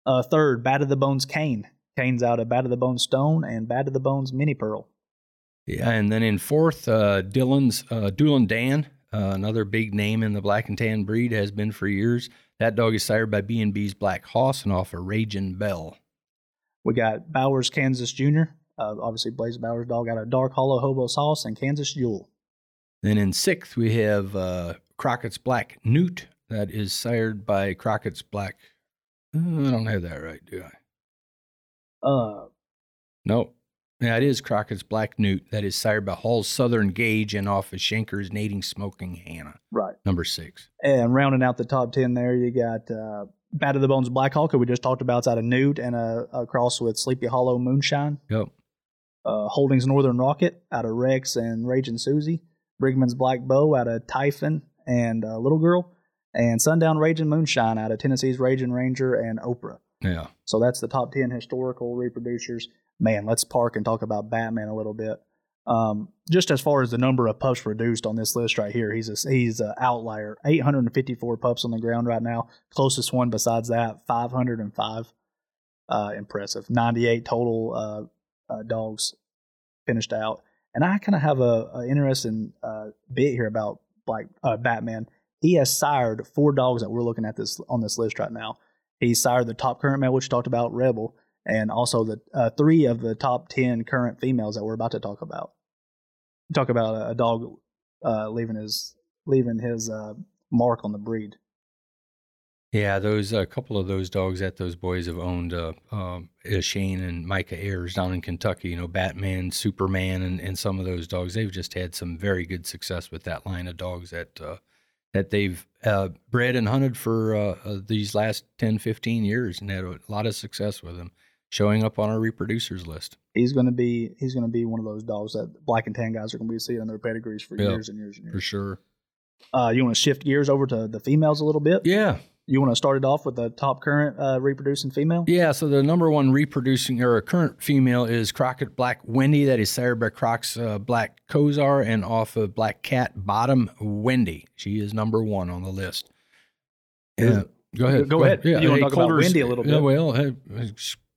Uh, third, Bad of the Bones Cane. Cane's out of Bad of the Bones Stone and Bad of the Bones Mini Pearl. Yeah, and then in fourth, uh, Dylan's uh, Doolin Dan, uh, another big name in the black and tan breed, has been for years. That dog is sired by B and B's Black Hoss and off a Raging Bell. We got Bowers Kansas Jr., uh, obviously Blaze Bowers' dog out of Dark Hollow Hobo Sauce and Kansas Jewel. Then in sixth, we have uh, Crockett's Black Newt, that is sired by Crockett's Black. Uh, I don't have that right, do I? Uh, No. Yeah, it is Crockett's Black Newt, that is sired by Hall's Southern Gauge and off of Shanker's Nating Smoking Hannah, right. number six. And rounding out the top 10 there, you got uh, Bad of the Bones Black Hawk, who we just talked about. It's out of Newt and a, a cross with Sleepy Hollow Moonshine. Yep. Uh, Holdings Northern Rocket out of Rex and Raging Susie. Brigman's Black Bow out of Typhon and uh, Little Girl. And Sundown Raging Moonshine out of Tennessee's Raging Ranger and Oprah. Yeah. So that's the top 10 historical reproducers. Man, let's park and talk about Batman a little bit. Um, just as far as the number of pups produced on this list right here, he's a, he's an outlier. 854 pups on the ground right now. Closest one besides that, 505. Uh, impressive. 98 total uh, uh, dogs finished out. And I kind of have a, a interesting uh, bit here about like uh, Batman. He has sired four dogs that we're looking at this on this list right now. He sired the top current male, which talked about, Rebel, and also the uh, three of the top ten current females that we're about to talk about. Talk about a, dog uh, leaving his leaving his uh, mark on the breed. Yeah, those a couple of those dogs that those boys have owned, uh, um, Shane and Micah Ayers down in Kentucky. You know, Batman, Superman, and, and some of those dogs. They've just had some very good success with that line of dogs that uh, that they've uh, bred and hunted for uh, uh, these last 10, 15 years, and had a lot of success with them, showing up on our reproducers list. He's going to be he's going to be one of those dogs that black and tan guys are going to be seeing in their pedigrees for Yeah, years and years and years. For sure. Uh, you want to shift gears over to the females a little bit? Yeah, You want to start it off with the top current uh, reproducing female? Yeah, so the number one reproducing or current female is Crockett Black Wendy. That is sired by Croc's uh, Black Kozar and off of Black Cat Bottom Wendy. She is number one on the list. Is- Yeah, go ahead. go ahead. yeah You wanna talk about Coulter's- Wendy a little Yeah, bit? well, hey,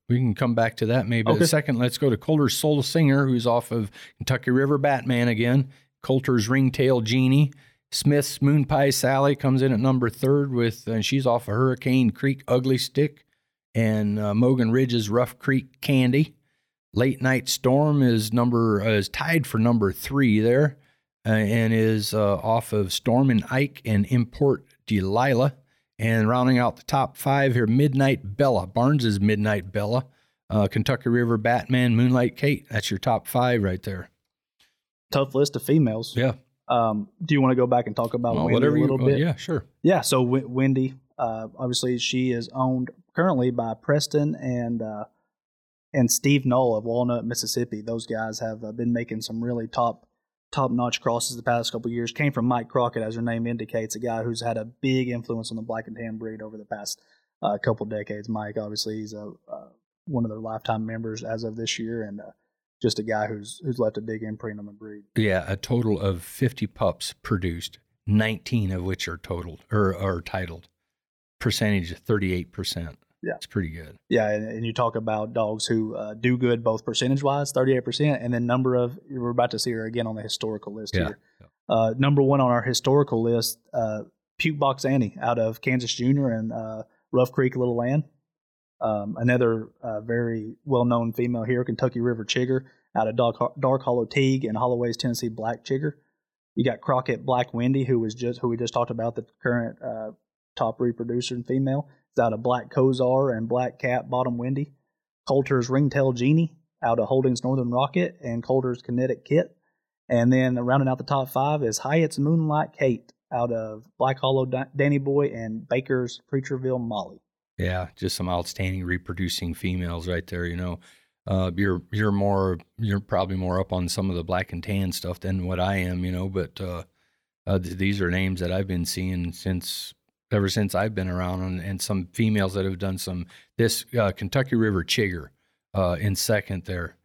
we can come back to that maybe. Okay. Second, let's go to Coulter's Soul Singer, who's off of Kentucky River Batman again. Coulter's Ringtail Genie. Smith's Moon Pie Sally comes in at number third with, and she's off of Hurricane Creek Ugly Stick and uh, Mogan Ridge's Rough Creek Candy. Late Night Storm is number uh, is tied for number three there, uh, and is uh, off of Storm and Ike and Import Delilah. And rounding out the top five here, Midnight Bella. Barnes's Midnight Bella. Uh, Kentucky River Batman, Moonlight Kate. That's your top five right there. Tough list of females. Yeah. Um, do you want to go back and talk about Well, Wendy whatever a little well, bit? yeah, sure. Yeah, so w- Wendy, uh, obviously, she is owned currently by Preston and uh, and Steve Knoll of Walnut, Mississippi. Those guys have uh, been making some really top top notch crosses the past couple years. Came from Mike Crockett, as her name indicates, a guy who's had a big influence on the black and tan breed over the past uh, couple decades. Mike, obviously, he's a uh, one of their lifetime members as of this year, and uh, just a guy who's who's left a big imprint on the breed. Yeah, a total of 50 pups produced, 19 of which are totaled or are titled. Percentage of 38%. Yeah. It's pretty good. Yeah, and, and you talk about dogs who uh, do good both percentage wise, thirty eight percent, and then number of we're about to see her again on the historical list Yeah, here. Uh, number one on our historical list, uh, Puke Box Annie out of Kansas Junior and uh, Rough Creek Little Land. Um, another uh, very well known female here, Kentucky River Chigger out of Dark, Dark Hollow Teague and Holloway's Tennessee Black Chigger. You got Crockett Black Wendy, who was just who we just talked about, the current uh, top reproducer and female. Out of Black Kozar and Black Cat Bottom Windy. Coulter's Ringtail Genie out of Holding's Northern Rocket and Coulter's Kinetic Kit. And then rounding out the top five is Hyatt's Moonlight Kate out of Black Hollow Da- Danny Boy and Baker's Preacherville Molly. Yeah, just some outstanding reproducing females right there. You know, uh, you're you're more you're probably more up on some of the black and tan stuff than what I am. You know, but uh, uh, th- these are names that I've been seeing since ever since I've been around, and, and some females that have done some. This uh, Kentucky River Chigger uh, in second there,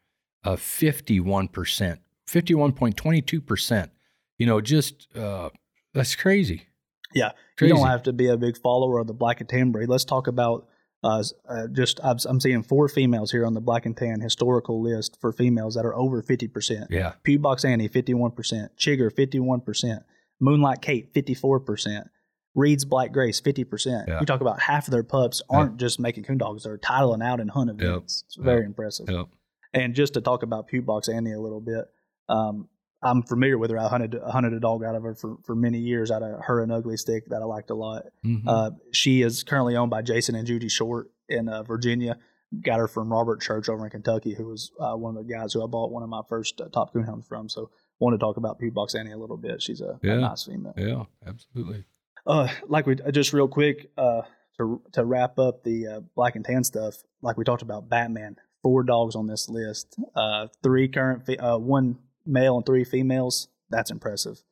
fifty one percent, fifty one point twenty two percent. You know, just uh, that's crazy. Yeah, Crazy. You don't have to be a big follower of the black and tan breed. Let's talk about uh, uh, just I'm, I'm seeing four females here on the black and tan historical list for females that are over 50%. yeah, Pew Box Annie, 51%. Chigger, 51%. Moonlight Kate, 54%. Reed's Black Grace, 50%. Yeah. You talk about half of their pups aren't just making coon dogs, they're titling out in hunt events. It's very impressive. yep. And just to talk about Pew Box Annie a little bit, um, I'm familiar with her. I hunted, hunted a dog out of her for, for many years out of her and Ugly Stick that I liked a lot. Mhm. Uh, she is currently owned by Jason and Judy Short in uh, Virginia. Got her from Robert Church over in Kentucky, who was uh, one of the guys who I bought one of my first uh, top coonhounds from. So, want to talk about Pew Box Annie a little bit. She's a, a nice female. yeah, absolutely. Uh, like we just real quick uh, to to wrap up the uh, black and tan stuff. Like we talked about, Batman. Four dogs on this list. Uh, three current, fe- uh, one male and three females. That's impressive,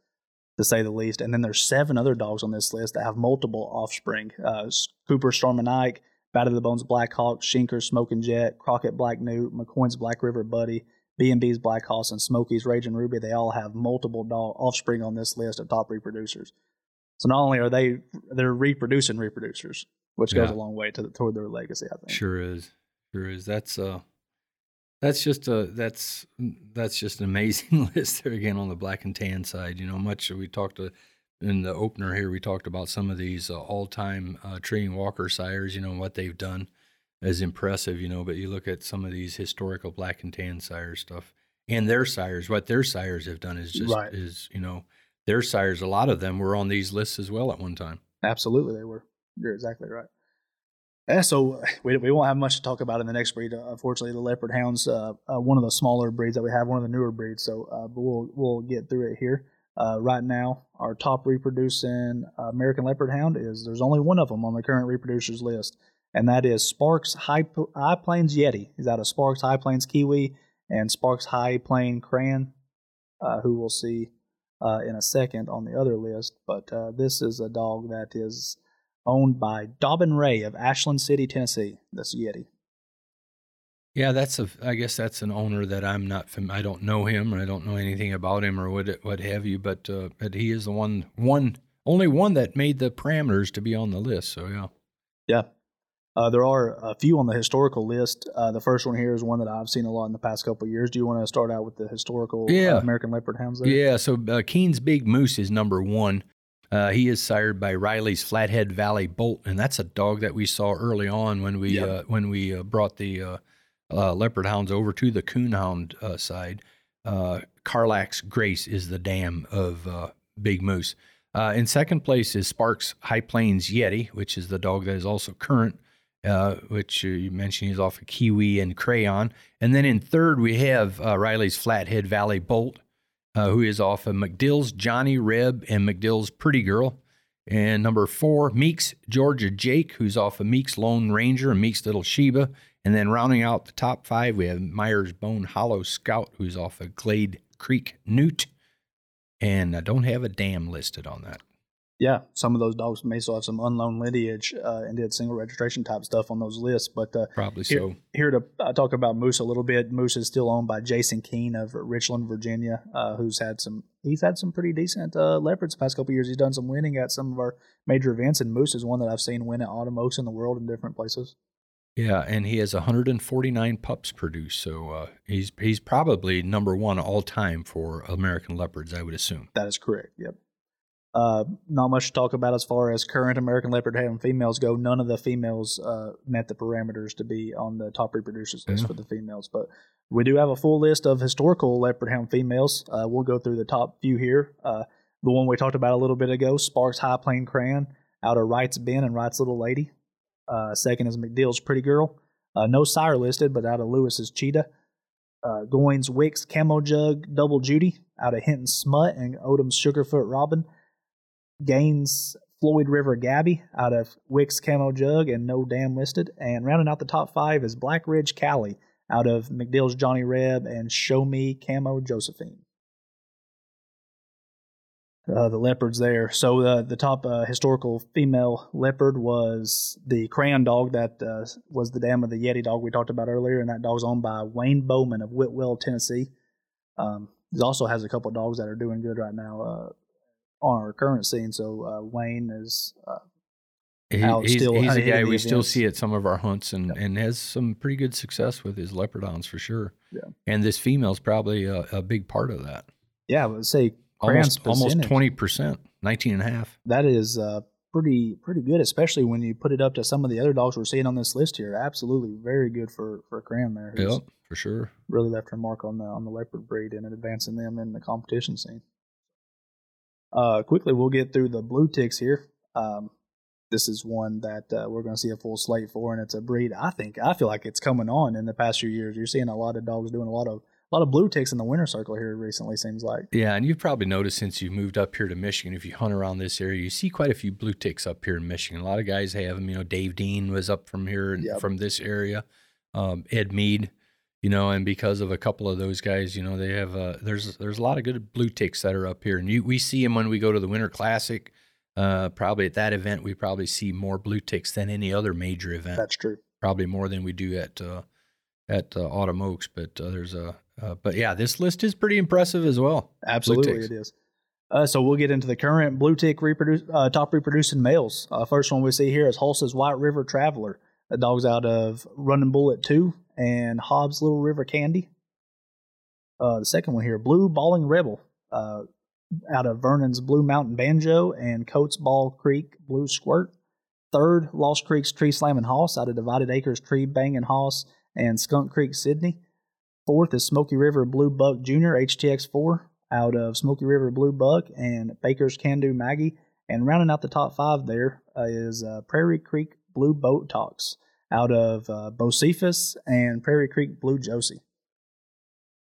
to say the least. And then there's seven other dogs on this list that have multiple offspring. Uh, Cooper, Storm and Ike, Bat of the Bones, Black Hawk, Shinker, Smoking Jet, Crockett, Black Newt, McCoy's Black River Buddy, B and B's Black Hoss, and Smoky's Raging Ruby. They all have multiple dog offspring on this list of top reproducers. So not only are they they're reproducing reproducers, which goes Yeah. a long way to toward their legacy. I think. Sure is. Sure is. That's uh that's just a that's that's just an amazing list there again on the black and tan side. You know, much we talked to in the opener here. We talked about some of these uh, all-time uh, Walker sires. You know what they've done is impressive. You know, but you look at some of these historical black and tan sire stuff and their sires. What their sires have done is just Right. is you know their sires. A lot of them were on these lists as well at one time. Absolutely, they were. You're exactly right. Yeah, so we, we won't have much to talk about in the next breed. Uh, unfortunately, the leopard hounds, uh, uh, one of the smaller breeds that we have, one of the newer breeds. So, uh, but we'll we'll get through it here. Uh, right now, our top reproducing uh, American leopard hound is there's only one of them on the current reproducers list, and that is Sparks High, High Plains Yeti. He's out of Sparks High Plains Kiwi and Sparks High Plain Crayon, who we'll see uh, in a second on the other list. But uh, this is a dog that is owned by Dobbin Ray of Ashland City, Tennessee. That's Yeti. Yeah, that's a. I guess that's an owner that I'm not. Fam- I don't know him, or I don't know anything about him, or what what have you. But uh, but he is the one one only one that made the parameters to be on the list. So yeah, Yeah. Uh, there are a few on the historical list. Uh, the first one here is one that I've seen a lot in the past couple of years. Do you want to start out with the historical uh, Yeah. American Leopard Hounds there? yeah. So uh, Keene's Big Moose is number one. Uh, he is sired by Riley's Flathead Valley Bolt, and that's a dog that we saw early on when we uh, when we uh, brought the uh, uh, leopard hounds over to the coonhound uh, side. Uh, Carlax Grace is the dam of uh, Big Moose. Uh, in second place is Sparks High Plains Yeti, which is the dog that is also current, uh, which you mentioned he's off of Kiwi and Crayon. And then in third, we have uh, Riley's Flathead Valley Bolt, uh, who is off of McDill's Johnny Reb and McDill's Pretty Girl. And number four, Meeks Georgia Jake, who's off of Meeks Lone Ranger and Meeks Little Sheba. And then rounding out the top five, we have Myers Bone Hollow Scout, who's off of Glade Creek Newt. And I don't have a dam listed on that. Yeah, some of those dogs may still have some unknown lineage uh, and did single registration type stuff on those lists. But uh, probably here, so. Here to uh, talk about Moose a little bit. Moose is still owned by Jason Keene of Richland, Virginia, uh, who's had some. He's had some pretty decent uh, leopards the past couple years. He's done some winning at some of our major events, and Moose is one that I've seen win at Autumn Oaks in the world in different places. Yeah, and he has 149 pups produced, so uh, he's he's probably number one all time for American leopards, I would assume. That is correct. Yep. Uh, not much to talk about as far as current American leopard having females go. None of the females uh, met the parameters to be on the top reproducers list Yeah. for the females, but we do have a full list of historical leopard hound females. Uh, we'll go through the top few here. Uh, the one we talked about a little bit ago, Sparks High Plain Crayon, out of Wright's Ben and Wright's Little Lady. Uh, second is McDill's Pretty Girl. Uh, no sire listed, but out of Lewis's Cheetah. Uh, Goins Wicks Camo Jug Double Judy out of Hinton Smut and Odom's Sugarfoot Robin. Gaines Floyd River Gabby out of Wicks Camo Jug and no dam listed. And rounding out the top five is Black Ridge Cali out of McDill's Johnny Reb and Show Me Camo Josephine. Uh, the leopards there. So uh, the top uh, historical female leopard was the crayon dog that uh, was the dam of the Yeti dog we talked about earlier, and that dog's owned by Wayne Bowman of Whitwell, Tennessee. Um, he also has a couple of dogs that are doing good right now uh, on our current scene. So uh, Wayne is uh, He- Out he's still he's a guy we still see at some of our hunts and, Yep. and has some pretty good success with his leopardons for sure. Yeah. And this female's probably a, a big part of that. yeah, I would say Almost almost 20%, 19 and a half. that is uh, pretty pretty good, especially when you put it up to some of the other dogs we're seeing on this list here. Absolutely, very good for for a crayon there. Yep, for sure. really left her mark on the on the leopard breed and advancing them in the competition scene. Uh, quickly, we'll get through the blue ticks here. Um, this is one that uh, we're going to see a full slate for, and it's a breed. I think I feel like it's coming on in the past few years. You're seeing a lot of dogs doing a lot of a lot of blue ticks in the winter circle here recently. Seems like Yeah, and you've probably noticed since you moved up here to Michigan, if you hunt around this area, you see quite a few blue ticks up here in Michigan. A lot of guys have them. You know, Dave Dean was up from here and Yep. from this area. Um, Ed Mead, you know, and because of a couple of those guys, you know, they have uh, there's there's a lot of good blue ticks that are up here, and you we see them when we go to the Winter Classic. Uh, probably at that event, we probably see more blue ticks than any other major event. that's true. probably more than we do at uh, at uh, Autumn Oaks. But uh, there's a uh, but yeah, this list is pretty impressive as well. Absolutely, it is. Uh, so we'll get into the current blue tick reproduce, uh, top reproducing males. Uh, first one we see here is Hulse's White River Traveler. The dog's out of Running Bullet 2 and Hobbs Little River Candy. Uh, the second one here, Blue Balling Rebel, uh, out of Vernon's Blue Mountain Banjo and Coates Ball Creek Blue Squirt. Third, Lost Creek's Tree Slamming Hoss out of Divided Acres Tree Banging Hoss and Skunk Creek Sydney. Fourth is Smoky River Blue Buck Jr. HTX4 out of Smoky River Blue Buck and Baker's Can Do Maggie. And rounding out the top five there uh, is uh, Prairie Creek Blue Boat Talks out of uh, Bocephus and Prairie Creek Blue Josie.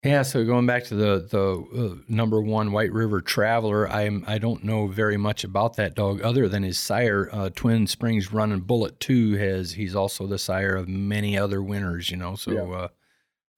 Yeah, so going back to the the uh, number one White River Traveler, I'm I don't know very much about that dog other than his sire, uh, Twin Springs Running Bullet Two has he's also the sire of many other winners, you know. So, Yeah. uh,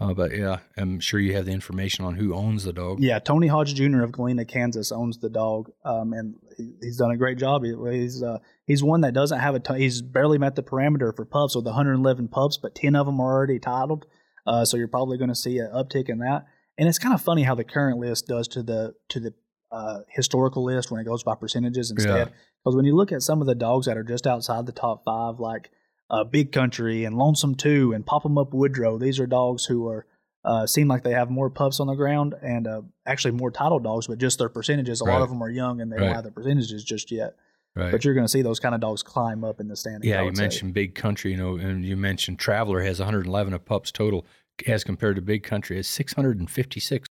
uh, but yeah, I'm sure you have the information on who owns the dog. Yeah, Tony Hodge Jr. of Galena, Kansas, owns the dog, um, and he's done a great job. He's uh, he's one that doesn't have a ton. He's barely met the parameter for pups with 111 pups, but 10 of them are already titled. Uh, so you're probably going to see an uptick in that. And it's kind of funny how the current list does to the to the uh, historical list when it goes by percentages instead. Yeah. Because when you look at some of the dogs that are just outside the top five, like uh, Big Country and Lonesome Two and Pop 'em Up Woodrow, these are dogs who are uh, seem like they have more pups on the ground and uh, actually more title dogs, but just their percentages. A lot of them are young and they Right. don't have their percentages just yet. Right. But you're going to see those kind of dogs climb up in the standings. Yeah, you would say. mentioned Big Country, you know, and you mentioned Traveler has 111 of pups total, as compared to Big Country has 656.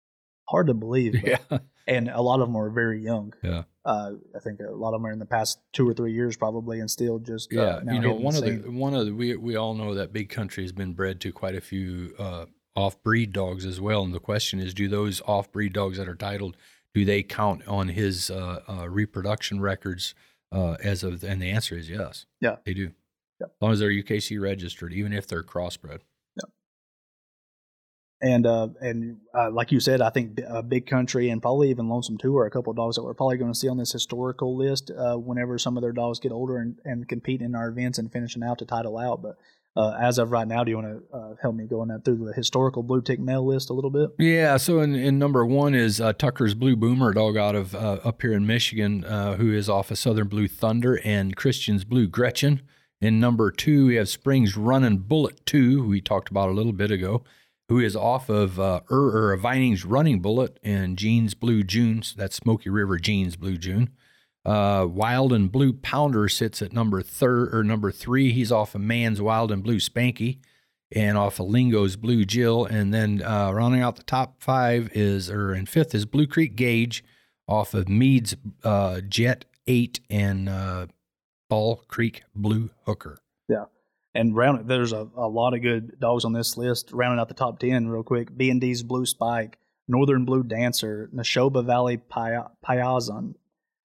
hard to believe. but- Yeah. and a lot of them are very young. Yeah. Uh, I think a lot of them are in the past two or three years probably, and still just uh, Yeah, now you know, one of the one of the we we all know that big country has been bred to quite a few uh, off breed dogs as well, and the question is, do those off breed dogs that are titled, do they count on his uh, uh, reproduction records uh, as of? And the answer is yes. Yeah. they do. Yeah. As long as they're UKC registered, even if they're crossbred. And uh, and uh, like you said, I think uh, Big Country and probably even Lonesome Two are a couple of dogs that we're probably going to see on this historical list uh, whenever some of their dogs get older and, and compete in our events and finishing out to title out. But uh, as of right now, do you want to help me going through the historical blue tick male list a little bit? Yeah, so in, in number one is Tucker's Blue Boomer, a dog out of up here in Michigan, who is off of Southern Blue Thunder, and Christian's Blue Gretchen. In number two, we have Springs Running Bullet 2, we talked about a little bit ago, who is off of uh, er, er, Vining's Running Bullet and Jean's Blue June. That's Smoky River Jean's Blue June. Uh, Wild and Blue Pounder sits at number third or number three. He's off of Man's Wild and Blue Spanky and off of Lingo's Blue Jill. And then uh, rounding out the top five is, or in fifth is Blue Creek Gauge off of Mead's uh, Jet 8 and uh, Ball Creek Blue Hooker. And round, there's a, a lot of good dogs on this list. Rounding out the top ten real quick: B and D's Blue Spike, Northern Blue Dancer, Neshoba Valley Payazon.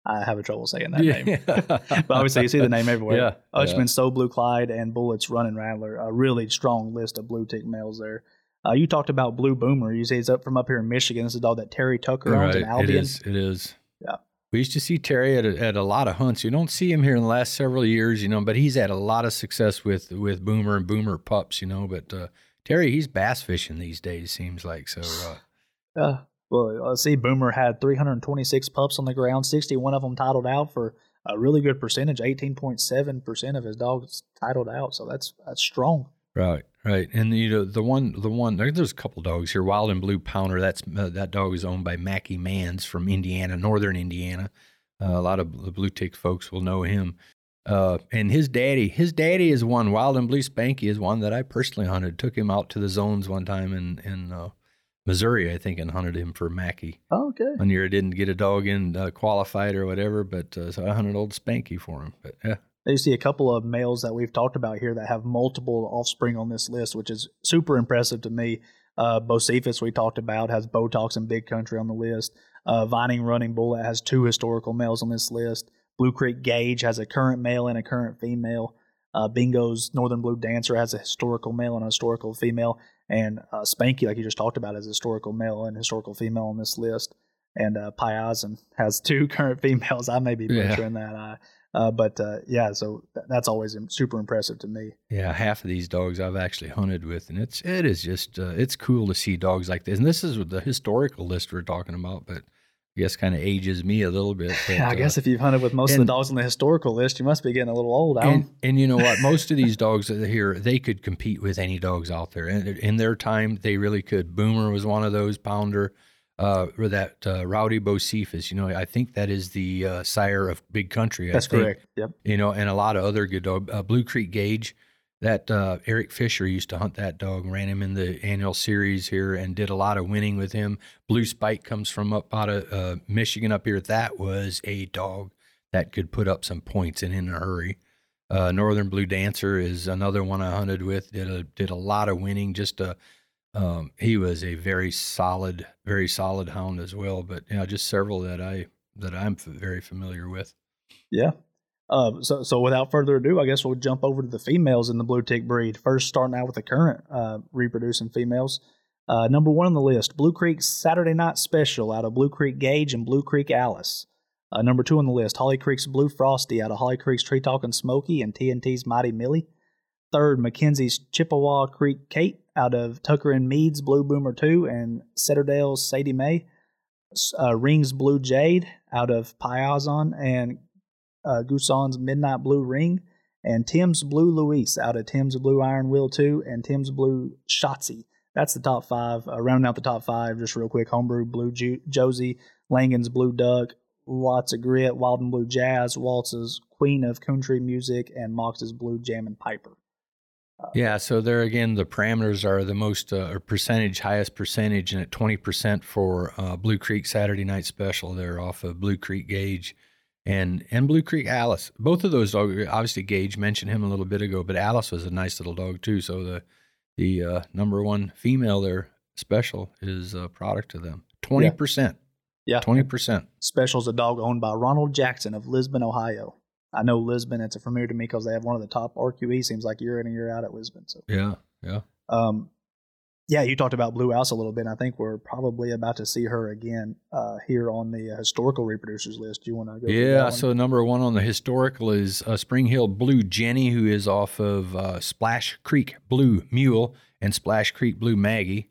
I have a trouble saying that name. but obviously you see the name everywhere. Yeah, Uchman, yeah. So Blue Clyde, and Bullets Running Rattler. A really strong list of blue tick males there. Uh, you talked about Blue Boomer. You say he's up from up here in Michigan. This is a dog that Terry Tucker owns in Albion. is. It is. Yeah. We used to see Terry at a, at a lot of hunts. You don't see him here in the last several years, you know, but he's had a lot of success with with Boomer and Boomer pups, you know. But uh, Terry, he's bass fishing these days. Seems like so. Uh, Uh, well, let's see. Boomer had 326 pups on the ground, 61 of them titled out for a really good percentage. 18.7% of his dogs titled out. So that's that's strong. Right, right, and you know the one, the one. There's a couple dogs here. Wild and Blue Pounder. That's uh, that dog is owned by Mackie Mans from Indiana, northern Indiana. Uh, a lot of the blue tick folks will know him. Uh, and his daddy, his daddy is one. Wild and Blue Spanky is one that I personally hunted. Took him out to the zones one time in in uh, Missouri, I think, and hunted him for Mackie. Oh, okay. One year I didn't get a dog in uh, qualified or whatever, but uh, so I hunted old Spanky for him. But yeah, You see a couple of males that we've talked about here that have multiple offspring on this list, which is super impressive to me. Uh, Bocephus, we talked about, has Botox and Big Country on the list. Uh, Vining Running Bullet has two historical males on this list. Blue Creek Gauge has a current male and a current female. Uh, Bingo's Northern Blue Dancer has a historical male and a historical female. And uh, Spanky, like you just talked about, has a historical male and historical female on this list. And uh, Piazon has two current females. I may be Yeah. butchering that. I, uh, but uh, yeah, so th- that's always super impressive to me. Yeah, half of these dogs I've actually hunted with, and it's it is just uh, it's cool to see dogs like this. And this is the historical list we're talking about, but I guess kind of ages me a little bit. But, I uh, guess if you've hunted with most of the dogs on the historical list, you must be getting a little old. And and you know what? Most of these dogs that are here, they could compete with any dogs out there. And in their time, they really could. Boomer was one of those. Pounder, uh, or that uh, Rowdy Bocephus. You know, I think that is the uh, sire of Big Country. I that's think. correct. Yep. you know, and a lot of other good dog. Uh, Blue Creek Gauge, that uh, Eric Fisher used to hunt that dog, ran him in the annual series here, and did a lot of winning with him. Blue Spike comes from up out of uh, Michigan up here. That was a dog that could put up some points and in a hurry. Uh, Northern Blue Dancer is another one I hunted with. Did a did a lot of winning. Just a um, he was a very solid, very solid hound as well. But you know, just several that I that I'm very familiar with. Yeah. Uh, so, so without further ado, I guess we'll jump over to the females in the blue tick breed. First, starting out with the current uh, reproducing females. Uh, number one on the list, Blue Creek Saturday Night Special out of Blue Creek Gauge and Blue Creek Alice. Uh, number two on the list, Holly Creek's Blue Frosty out of Holly Creek's Tree Talking Smoky and TNT's Mighty Millie. Third, Mackenzie's Chippewa Creek Kate out of Tucker and Mead's Blue Boomer 2 and Cetterdale's Sadie Mae. Uh, Rings Blue Jade out of Piazon and uh, Midnight Blue Ring, and Tim's Blue Luis out of Tim's Blue Iron Wheel 2 and Tim's Blue Shotzi. That's the top five. Uh, rounding out the top five, just real quick Homebrew Blue Ju- Josie, Langan's Blue Duck, Lots of Grit, Wild and Blue Jazz, Waltz's Queen of Country Music, and Mox's Blue Jammin' Piper. Yeah, so there again, the parameters are the most uh, percentage, highest percentage, and at twenty percent for uh, Blue Creek Saturday Night Special. They're off of Blue Creek Gauge, and and Blue Creek Alice. Both of those dogs, obviously Gauge mentioned him a little bit ago, but Alice was a nice little dog too. So the the uh, number one female there special is a product of them. Twenty percent. Yeah. Twenty percent. Special is a dog owned by Ronald Jackson of Lisbon, Ohio. I know Lisbon. It's a familiar to me because they have one of the top RQE. Seems like year in and year out at Lisbon. So Yeah, yeah. Um, yeah, you talked about Blue House a little bit. And I think we're probably about to see her again uh, here on the uh, historical reproducers list. Do you want to go? Yeah, so number one on the historical is uh, Spring Hill Blue Jenny, who is off of uh, Splash Creek Blue Mule and Splash Creek Blue Maggie.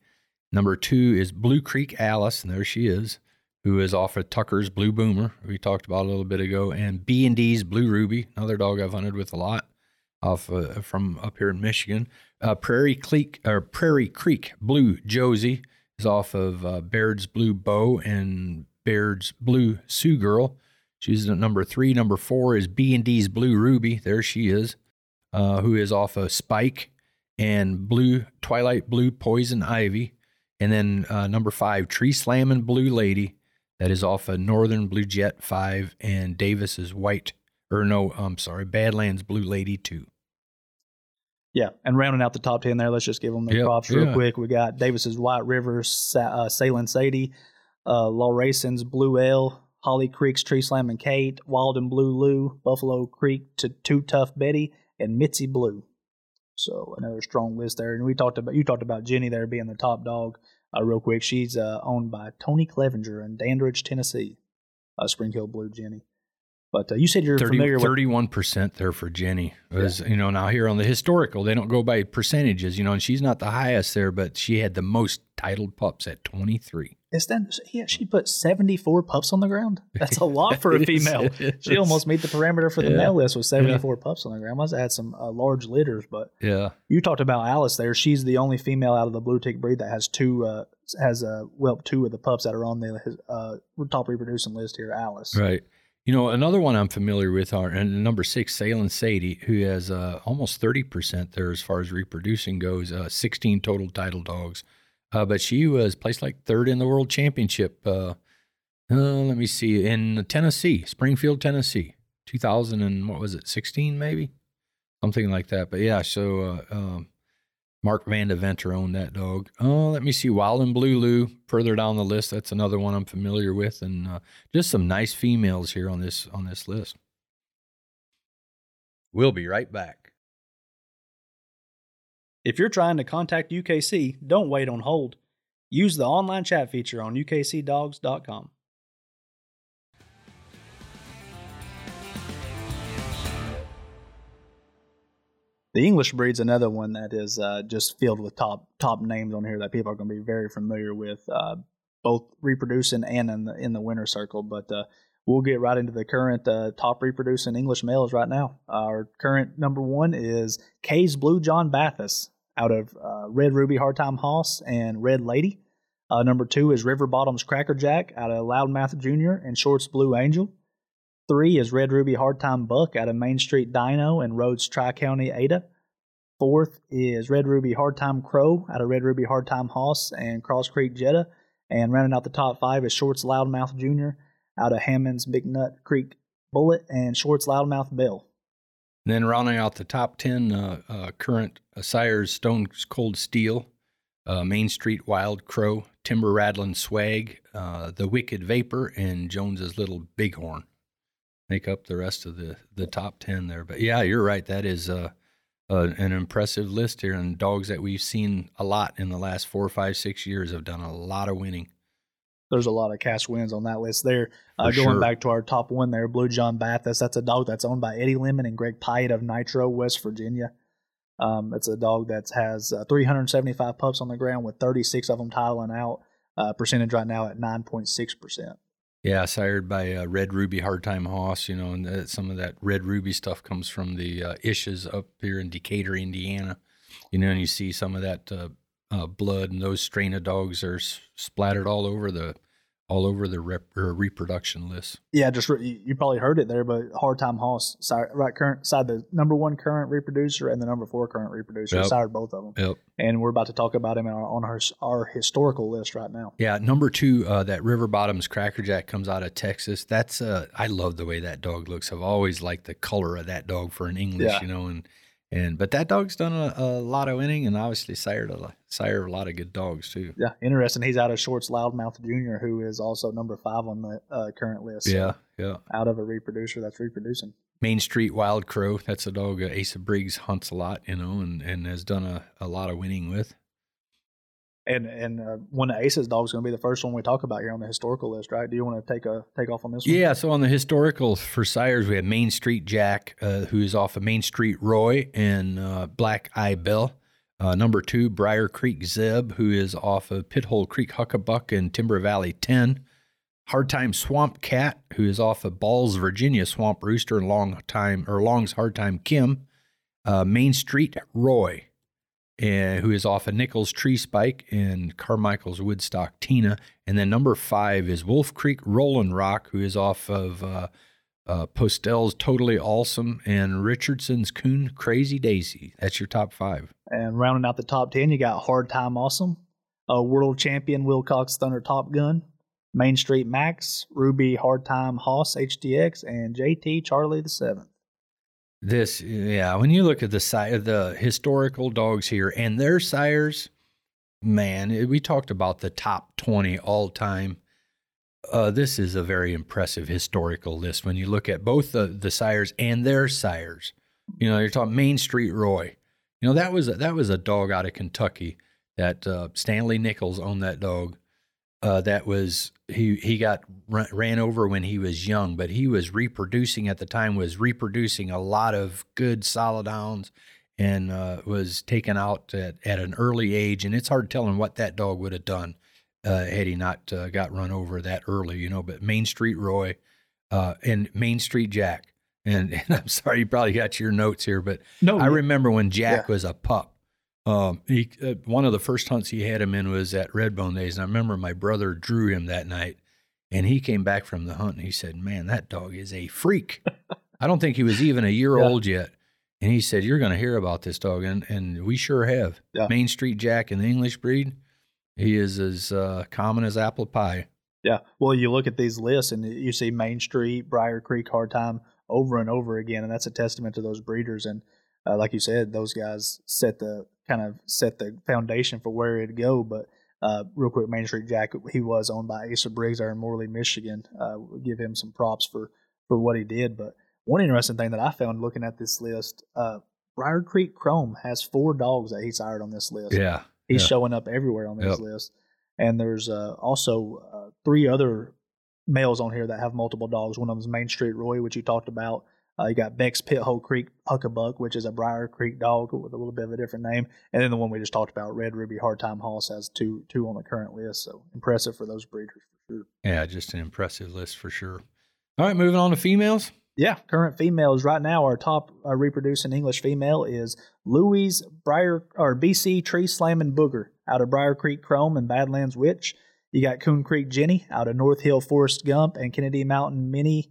Number two is Blue Creek Alice, and there she is, who is off of Tucker's Blue Boomer, we talked about a little bit ago, and B and D's Blue Ruby, another dog I've hunted with a lot, off uh, from up here in Michigan. Uh, Prairie Creek or Prairie Creek Blue Josie is off of uh, Baird's Blue Bow and Baird's Blue Sioux Girl. She's at number three. Number four is B and D's Blue Ruby. There she is, uh, who is off of Spike and Blue Twilight Blue Poison Ivy. And then uh, number five, Tree Slamming Blue Lady. That is off of Northern Blue Jet five and Davis's White or no, I'm sorry, Badlands Blue Lady two. Yeah, and rounding out the top ten there, let's just give them their Yep, props real yeah. quick. We got Davis's White River, Sa- uh, Sadie, uh, Lawrason's Blue L, Holly Creek's Tree Slam and Kate, Walden Blue Lou, Buffalo Creek to Too Tough Betty, and Mitzi Blue. So another strong list there. And we talked about you talked about Jenny there being the top dog. Uh, real quick, she's uh, owned by Tony Clevenger in Dandridge, Tennessee. Uh, Spring Hill Blue Jenny. But uh, you said you're 30, familiar with 31% there for Jenny. Was, You know, now here on the historical, they don't go by percentages, you know, and she's not the highest there, but she had the most titled pups at 23. Yeah? She put seventy four pups on the ground. That's a lot for a female. She almost made the parameter for the Yeah. male list with seventy four pups on the ground. Must have had some uh, large litters. But Yeah. you talked about Alice there. She's the only female out of the blue tick breed that has two uh, has uh, well two of the pups that are on the uh, top reproducing list here. Alice. Right. You know, another one I'm familiar with are and number six, Salem Sadie, who has uh, almost 30% there as far as reproducing goes, uh, 16 total title dogs. Uh, but she was placed like third in the world championship. Uh, uh, let me see, in Tennessee, Springfield, Tennessee, 2000 and what was it, 16 maybe? Something like that. But yeah, so uh, um, Mark Van Deventer owned that dog. Oh, let me see. Wild and Blue Lou further down the list. That's another one I'm familiar with, and uh, just some nice females here on this on this list. We'll be right back. If you're trying to contact UKC, don't wait on hold. Use the online chat feature on ukcdogs.com. The English breed's another one that is uh, just filled with top top names on here that people are going to be very familiar with, uh, both reproducing and in the in the winter circle. But uh, we'll get right into the current uh, top reproducing English males right now. Our current number one is Kay's Blue John Bathus out of uh, Red Ruby Hardtime Hoss and Red Lady. Uh, number two is River Bottoms Cracker Jack out of Loudmouth Jr. and Shorts Blue Angel. Three is Red Ruby Hardtime Buck out of Main Street Dino and Rhodes Tri County Ada. Fourth is Red Ruby Hardtime Crow out of Red Ruby Hardtime Hoss and Cross Creek Jetta. And rounding out the top five is Shorts Loudmouth Jr. out of Hammond's Big Nut Creek Bullet and Shorts Loudmouth Bill. And then rounding out the top 10 uh, uh, current uh, sires Stone Cold Steel, uh, Main Street Wild Crow, Timber Rattling Swag, uh, The Wicked Vapor, and Jones's Little Bighorn make up the rest of the, the top 10 there. But yeah, you're right. That is uh, an impressive list here. And dogs that we've seen a lot in the last four, five, six years have done a lot of winning. There's a lot of cash wins on that list there. Uh, going sure. back to our top one there, Blue John Bathurst. That's a dog that's owned by Eddie Lemon and Greg Pyatt of Nitro, West Virginia. Um, it's a dog that has uh, 375 pups on the ground with 36 of them titling out. Uh, percentage right now at 9.6%. Yeah, sired by uh, Red Ruby Hardtime Hoss, you know, and that, some of that Red Ruby stuff comes from the uh, Ishes up here in Decatur, Indiana. You know, and you see some of that uh, blood, and those strain of dogs are s- splattered all over the all over the rep, reproduction list. Yeah, just re- you probably heard it there, but Hard Time Hoss, sire, right current side the number one current reproducer and the number four current reproducer, Yep. sired both of them. Yep. And we're about to talk about him on our, on our our historical list right now. Yeah, number two, uh, that River Bottoms Crackerjack comes out of Texas. That's uh, I love the way that dog looks. I've always liked the color of that dog for an English, Yeah. you know, and and but that dog's done a, a lot of winning and obviously sired a lot, sired a lot of good dogs too. Yeah, interesting. He's out of Shorts Loudmouth Jr., who is also number five on the uh, current list. So Yeah, yeah. out of a reproducer that's reproducing. Main Street Wild Crow. That's a dog uh, Asa Briggs hunts a lot, you know, and, and has done a, a lot of winning with. And and uh, one of Ace's dogs is going to be the first one we talk about here on the historical list, right? Do you want to take a take off on this one? Yeah, so on the historical for sires, we have Main Street Jack, uh, who is off of Main Street Roy and uh, Black Eye Bill. Uh, number two, Briar Creek Zeb, who is off of Pithole Creek Huckabuck and Timber Valley 10. Hard Time Swamp Cat, who is off of Balls, Virginia Swamp Rooster and Long Time or Long's Hard Time Kim. Uh, Main Street Roy, and who is off of Nichols Tree Spike and Carmichael's Woodstock Tina. And then number five is Wolf Creek Rollin' Rock, who is off of uh, uh, Postel's Totally Awesome and Richardson's Coon Crazy Daisy. That's your top five. And rounding out the top 10, you got Hard Time Awesome, uh, World Champion Wilcox Thunder Top Gun, Main Street Max, Ruby Hard Time Hoss HTX, and JT Charlie the Seventh. This, yeah, when you look at the si- the historical dogs here and their sires, man, we talked about the top 20 all time. Uh, this is a very impressive historical list when you look at both the, the sires and their sires. You know, you're talking Main Street Roy. You know, that was a, that was a dog out of Kentucky that uh, Stanley Nichols owned that dog. Uh, that was he he got ran over when he was young, but he was reproducing at the time was reproducing a lot of good solid hounds and uh, was taken out at, at an early age. And it's hard telling what that dog would have done uh, had he not uh, got run over that early, you know. But Main Street Roy uh, and Main Street Jack, and, and I'm sorry you probably got your notes here, but No, I remember when Jack Yeah. was a pup. Um, he uh, one of the first hunts he had him in was at Redbone Days, and I remember my brother drew him that night, and he came back from the hunt and he said, "Man, that dog is a freak." I don't think he was even a year Yeah. old yet, and he said, "You're going to hear about this dog," and and we sure have. Yeah. Main Street Jack in the English breed, he is as uh, common as apple pie. Yeah. Well, you look at these lists and you see Main Street, Briar Creek, Hard Time over and over again, and that's a testament to those breeders. And uh, like you said, those guys set the kind of set the foundation for where it'd go. But uh, real quick, Main Street Jack, he was owned by Asa Briggs there in Morley, Michigan. Uh, we'll give him some props for for what he did. But one interesting thing that I found looking at this list, uh, Briar Creek Chrome has four dogs that he's hired on this list. Yeah, He's Yeah. showing up everywhere on this Yep. list. And there's uh, also uh, three other males on here that have multiple dogs. One of them is Main Street Roy, which you talked about. Uh, you got Beck's Pit Hole Creek Huckabuck, which is a Briar Creek dog with a little bit of a different name. And then the one we just talked about, Red Ruby Hard Time Hoss, has two two on the current list. So impressive for those breeders for sure. yeah, just an impressive list for sure. All right, moving on to females. Yeah, current females right now. Our top uh, reproducing English female is Louise Briar or BC Tree Slamming Booger out of Briar Creek Chrome and Badlands Witch. You got Coon Creek Jenny out of North Hill Forest Gump and Kennedy Mountain Mini.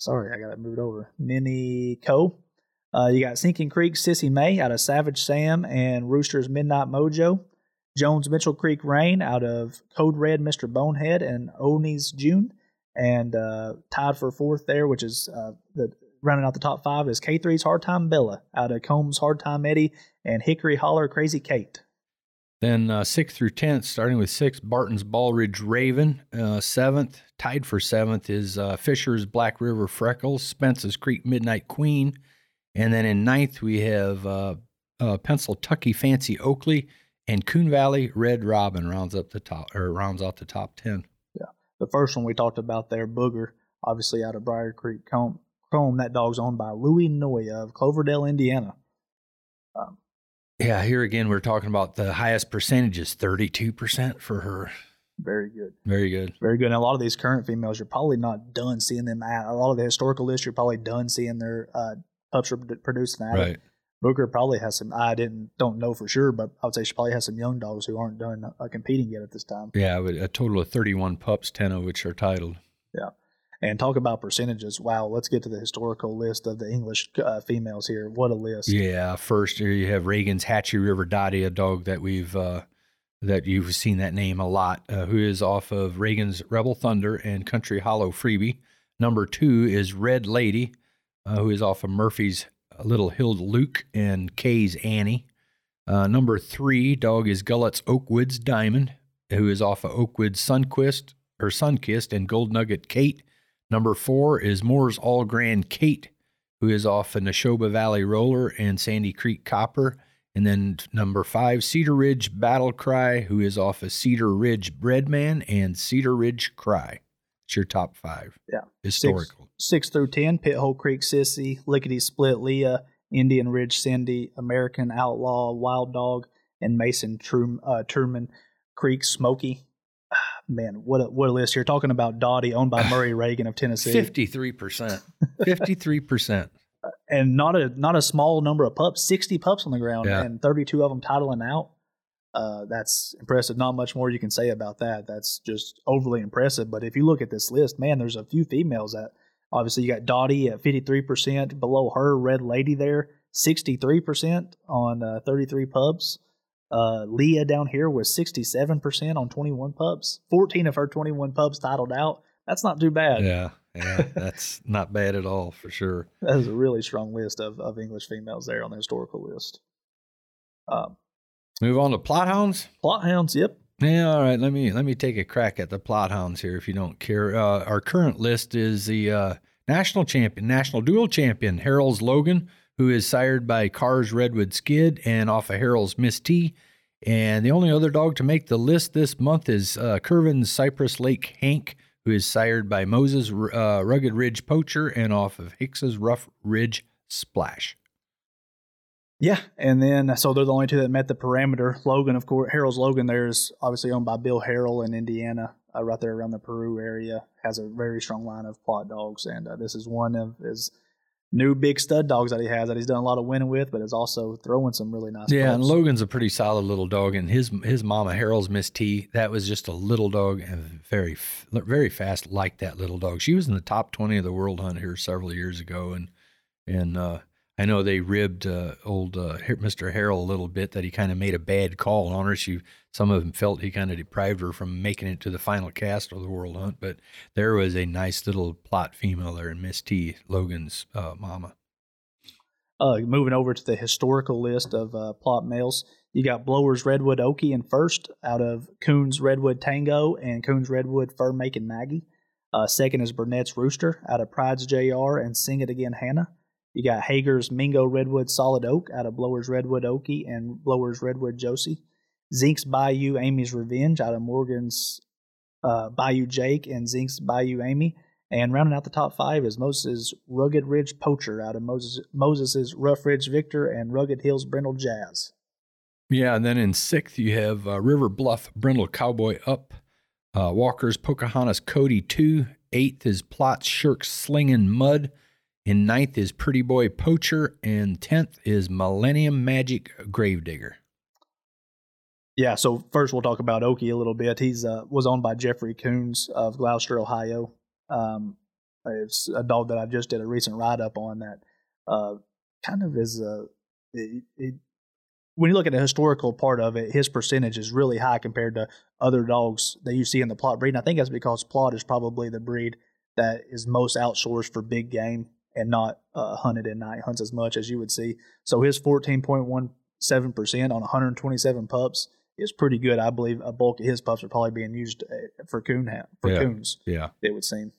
Sorry, I got it over. Mini Co. Uh, you got Sinking Creek Sissy May out of Savage Sam and Rooster's Midnight Mojo. Jones Mitchell Creek Rain out of Code Red Mr. Bonehead and Oni's June and uh, tied for fourth there, which is uh, the rounding out the top five is K3's Hard Time Bella out of Combs Hard Time Eddie and Hickory Holler Crazy Kate. Then uh, sixth through tenth, starting with sixth, Barton's Ballridge Raven. Uh, seventh, tied for seventh, is uh, Fisher's Black River Freckles, Spence's Creek Midnight Queen, and then in ninth we have uh, uh, Fancy Oakley and Coon Valley Red Robin rounds up the top or rounds out the top ten. Yeah, The first one we talked about there, Booger, obviously out of Briar Creek. Chrome, that dog's owned by Louis Noy of Cloverdale, Indiana. Um, Yeah, here again we're talking about the highest percentages, thirty-two percent for her. very good. Very good. Very good. And a lot of these current females, you're probably not done seeing them at. A lot of the historical lists, you're probably done seeing their uh, pups producing at. Right. Booker probably has some. I didn't don't know for sure, but I would say she probably has some young dogs who aren't done uh, competing yet at this time. Yeah, a total of 31 pups, 10 of which are titled. Yeah. And talk about percentages. Wow, let's get to the historical list of the English uh, females here. What a list! Yeah, first here you have Reagan's Hatchie River Dottie, a dog that we've uh, that you've seen that name a lot, uh, who is off of Reagan's Rebel Thunder and Country Hollow Freebie. Number two is Red Lady, uh, who is off of Murphy's Little Hill Luke and Kay's Annie. Uh, number three dog is Gullett's Oakwoods Diamond, who is off of Oakwood's Sunquist or Sunkist and Gold Nugget Kate. Number four is Moore's All Grand Kate, who is off of Nashoba Valley Roller and Sandy Creek Copper. And then number five, Cedar Ridge Battle Cry, who is off of Cedar Ridge Breadman and Cedar Ridge Cry. It's your top five. Yeah. Historical. Six, six through 10, Pit Hole Creek Sissy, Lickety Split Leah, Indian Ridge Cindy, American Outlaw, Wild Dog, and Mason Trum, uh, Truman Creek Smoky. Man, what a, what a list here. Talking about Dottie, owned by Murray Reagan of Tennessee. 53%. 53% and not a not a small number of pups, sixty pups on the ground, yeah. and thirty two of them titling out. Uh, that's impressive. Not much more you can say about that. That's just overly impressive. But if you look at this list, man, there's a few females that obviously you got Dottie at fifty three percent. Below her, Red Lady there, sixty three percent on uh, thirty three pups. Uh, Leah down here was sixty seven percent on twenty one pups. Fourteen of her twenty one pups titled out. That's not too bad. Yeah, yeah, that's not bad at all for sure. That is a really strong list of, of English females there on the historical list. Um, Move on to Plott hounds. Plott hounds, yep. Yeah, all right. Let me let me take a crack at the Plott hounds here, if you don't care. Uh, our current list is the uh, national champion, national dual champion, Harrell's Logan, who is sired by Carr's Redwood Skid and off of Harrell's Miss T. And the only other dog to make the list this month is uh, Curvin's Cypress Lake Hank, who is sired by Moses uh, Rugged Ridge Poacher and off of Hicks's Rough Ridge Splash. Yeah, and then so they're the only two that met the parameter. Logan, of course, Harrell's Logan there is obviously owned by Bill Harrell in Indiana, uh, right there around the Peru area. Has a very strong line of Plott dogs, and uh, this is one of his new big stud dogs that he has that he's done a lot of winning with, but is also throwing some really nice. Yeah, and Logan's a pretty solid little dog, and his his mama Harrell's Miss T. That was just a little dog and very very fast, like that little dog. She was in the top twenty of the world hunt here several years ago, and and uh, I know they ribbed uh, old uh, Mr. Harrell a little bit that he kind of made a bad call on her. She, some of them felt he kind of deprived her from making it to the final cast of the World Hunt. But there was a nice little Plott female there in Miss T, Logan's uh, mama. Uh, moving over to the historical list of uh, Plott males, you got Blowers Redwood Okie in first out of Coons Redwood Tango and Coons Redwood Fur Making Maggie. Uh, second is Burnett's Rooster out of Pride's JR and Sing It Again Hannah. You got Hager's Mingo Redwood Solid Oak out of Blowers Redwood Okie and Blowers Redwood Josie. Zink's Bayou Amy's Revenge out of Morgan's uh, Bayou Jake and Zink's Bayou Amy. And rounding out the top five is Moses' Rugged Ridge Poacher out of Moses Moses's Rough Ridge Victor and Rugged Hills Brindle Jazz. Yeah, and then in sixth you have uh, River Bluff Brindle Cowboy Up, uh, Walker's Pocahontas Cody two. Eighth is Plott's Shirk Slinging Mud. In ninth is Pretty Boy Poacher, and tenth is Millennium Magic Gravedigger. Yeah, so first we'll talk about Okie a little bit. He's uh, was owned by Jeffrey Coons of Glouster, Ohio. Um, it's a dog that I just did a recent write up on that uh, kind of is a. It, it, when you look at the historical part of it, his percentage is really high compared to other dogs that you see in the Plott breed. And I think that's because Plott is probably the breed that is most outsourced for big game and not uh, hunted in night hunts as much as you would see. So his 14.17% on 127 pups is pretty good. I believe a bulk of his pups are probably being used uh, for coon for yeah. coons. Yeah, it would seem.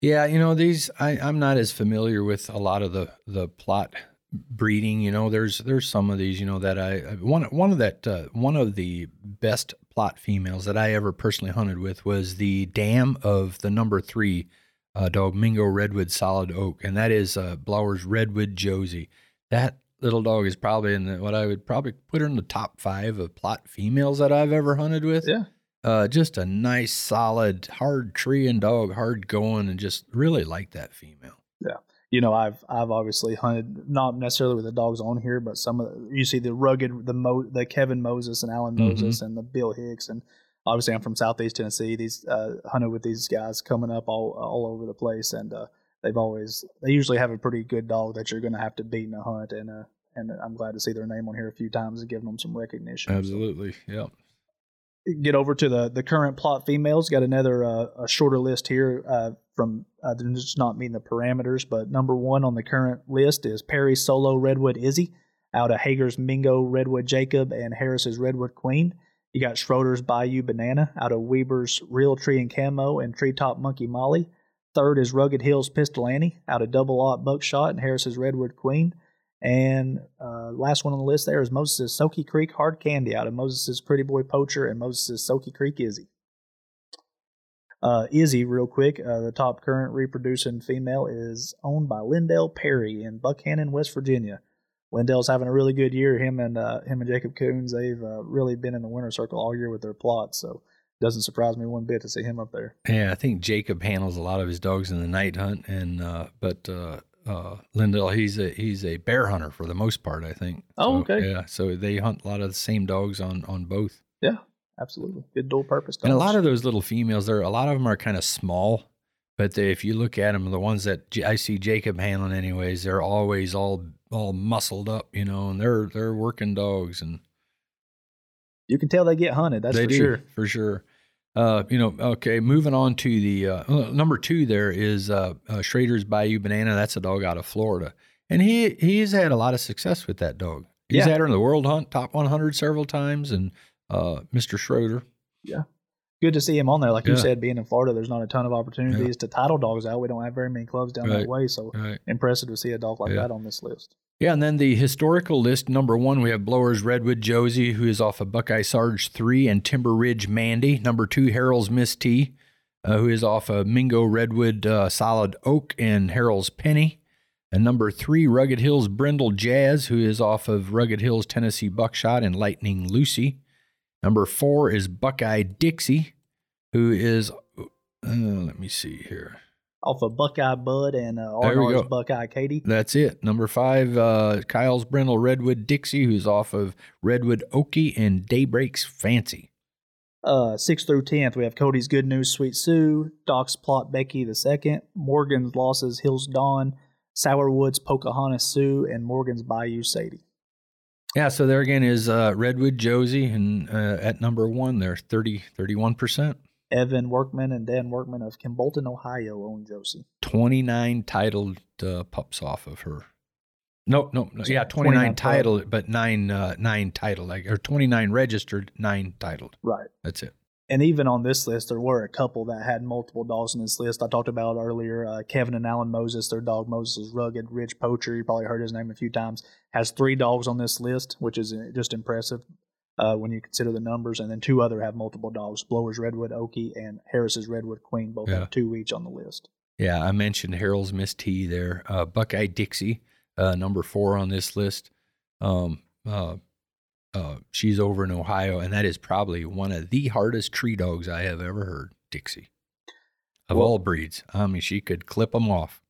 Yeah, you know these. I, I'm not as familiar with a lot of the the Plott breeding. You know, there's there's some of these. You know that I one one of that uh, one of the best Plott females that I ever personally hunted with was the dam of the number three uh, dog Mingo Redwood Solid Oak, and that is uh, Blower's Redwood Josie. That little dog is probably in the, what I would probably put her in the top five of Plott females that I've ever hunted with. Yeah. Uh, just a nice, solid, hard tree and dog, hard going, and just really like that female. Yeah. you know, I've I've obviously hunted not necessarily with the dogs on here, but some of the, you see the rugged the Mo, the Kevin Moses and Alan Mhm. Moses and the Bill Hicks and obviously I'm from Southeast Tennessee. These uh, hunted with these guys coming up all all over the place, and uh, they've always they usually have a pretty good dog that you're going to have to beat in a hunt, and uh, and I'm glad to see their name on here a few times and giving them some recognition. Absolutely. Yeah. Get over to the the current Plott females. Got another uh, a shorter list here uh, from uh, they're just not meeting the parameters, but number one on the current list is Perry Solo Redwood Izzy out of Hager's Mingo Redwood Jacob and Harris's Redwood Queen. You got Schroeder's Bayou Banana out of Weber's Real Tree and Camo and Treetop Monkey Molly. Third is Rugged Hills Pistol Annie out of Double Aught Buckshot and Harris's Redwood Queen. And uh, last one on the list there is Moses' Soaky Creek Hard Candy out of Moses' Pretty Boy Poacher and Moses' Soaky Creek Izzy. Uh, Izzy, real quick, uh, the top current reproducing female is owned by Lindell Perry in Buckhannon, West Virginia. Lindell's having a really good year. Him and uh, him and Jacob Coons, they've uh, really been in the winner circle all year with their Plotts. So doesn't surprise me one bit to see him up there. Yeah, I think Jacob handles a lot of his dogs in the night hunt, and uh, but uh, uh, Lindell he's a he's a bear hunter for the most part. I think. Oh, So, okay. Yeah, so they hunt a lot of the same dogs on on both, Yeah, absolutely. Good dual purpose. Dogs. And a lot of those little females. There, a lot of them are kind of small, but they, if you look at them, the ones that J- I see Jacob handling, anyways, they're always all all muscled up, you know, and they're they're working dogs and. you can tell they get hunted. That's they for do, sure. for sure. Uh, you know, okay. Moving on to the uh, uh, number two, there is uh, uh, Schrader's Bayou Banana. That's a dog out of Florida, and he he's had a lot of success with that dog. He's Yeah. had her in the World Hunt Top 100 several times, and uh, Mr. Schroeder. Good to see him on there. Like you said, being in Florida, there's not a ton of opportunities to title dogs out. We don't have very many clubs down Right. that way, so Right. impressive to see a dog like Yeah. that on this list. Yeah, and then the historical list number one, we have Blowers Redwood Josie, who is off of Buckeye Sarge three, and Timber Ridge Mandy. Number two, Harrell's Miss T, uh, who is off of Mingo Redwood uh, Solid Oak and Harrell's Penny. And number three, Rugged Hills Brindle Jazz, who is off of Rugged Hills Tennessee Buckshot and Lightning Lucy. Number four is Buckeye Dixie, who is, uh, let me see here. Off of Buckeye Bud and uh, Arnold's. Buckeye Katie. That's it. Number five, uh, Kyle's Brindle Redwood Dixie, who's off of Redwood Okie and Daybreak's Fancy. Uh, sixth through tenth, we have Cody's Good News Sweet Sue, Doc's Plot Becky the second, Morgan's Losses Hills Dawn, Sourwood's Pocahontas Sue, and Morgan's Bayou Sadie. Yeah, so there again is uh, Redwood Josie, and uh, at number one, they're 30, 31%. Evan Workman and Dan Workman of Kimbolton, Ohio, own Josie. 29 titled uh, pups off of her. No, no, no. Yeah, 29 29 total. titled, but nine, uh, nine titled, like, or 29 registered, nine titled. Right. That's it. And even on this list, there were a couple that had multiple dogs in this list. I talked about earlier uh, Kevin and Alan Moses, their dog Moses is Rugged Ridge Poacher. You probably heard his name a few times. Has three dogs on this list, which is uh, just impressive uh, when you consider the numbers. And then two other have multiple dogs Blowers Redwood Okie and Harris's Redwood Queen. Both Yeah. have two each on the list. Yeah, I mentioned Harrell's Miss T there. Uh, Buckeye Dixie, uh, number four on this list. Um, uh, uh, she's over in Ohio, and that is probably one of the hardest tree dogs I have ever heard. Dixie, of Well- all breeds. I mean, she could clip them off.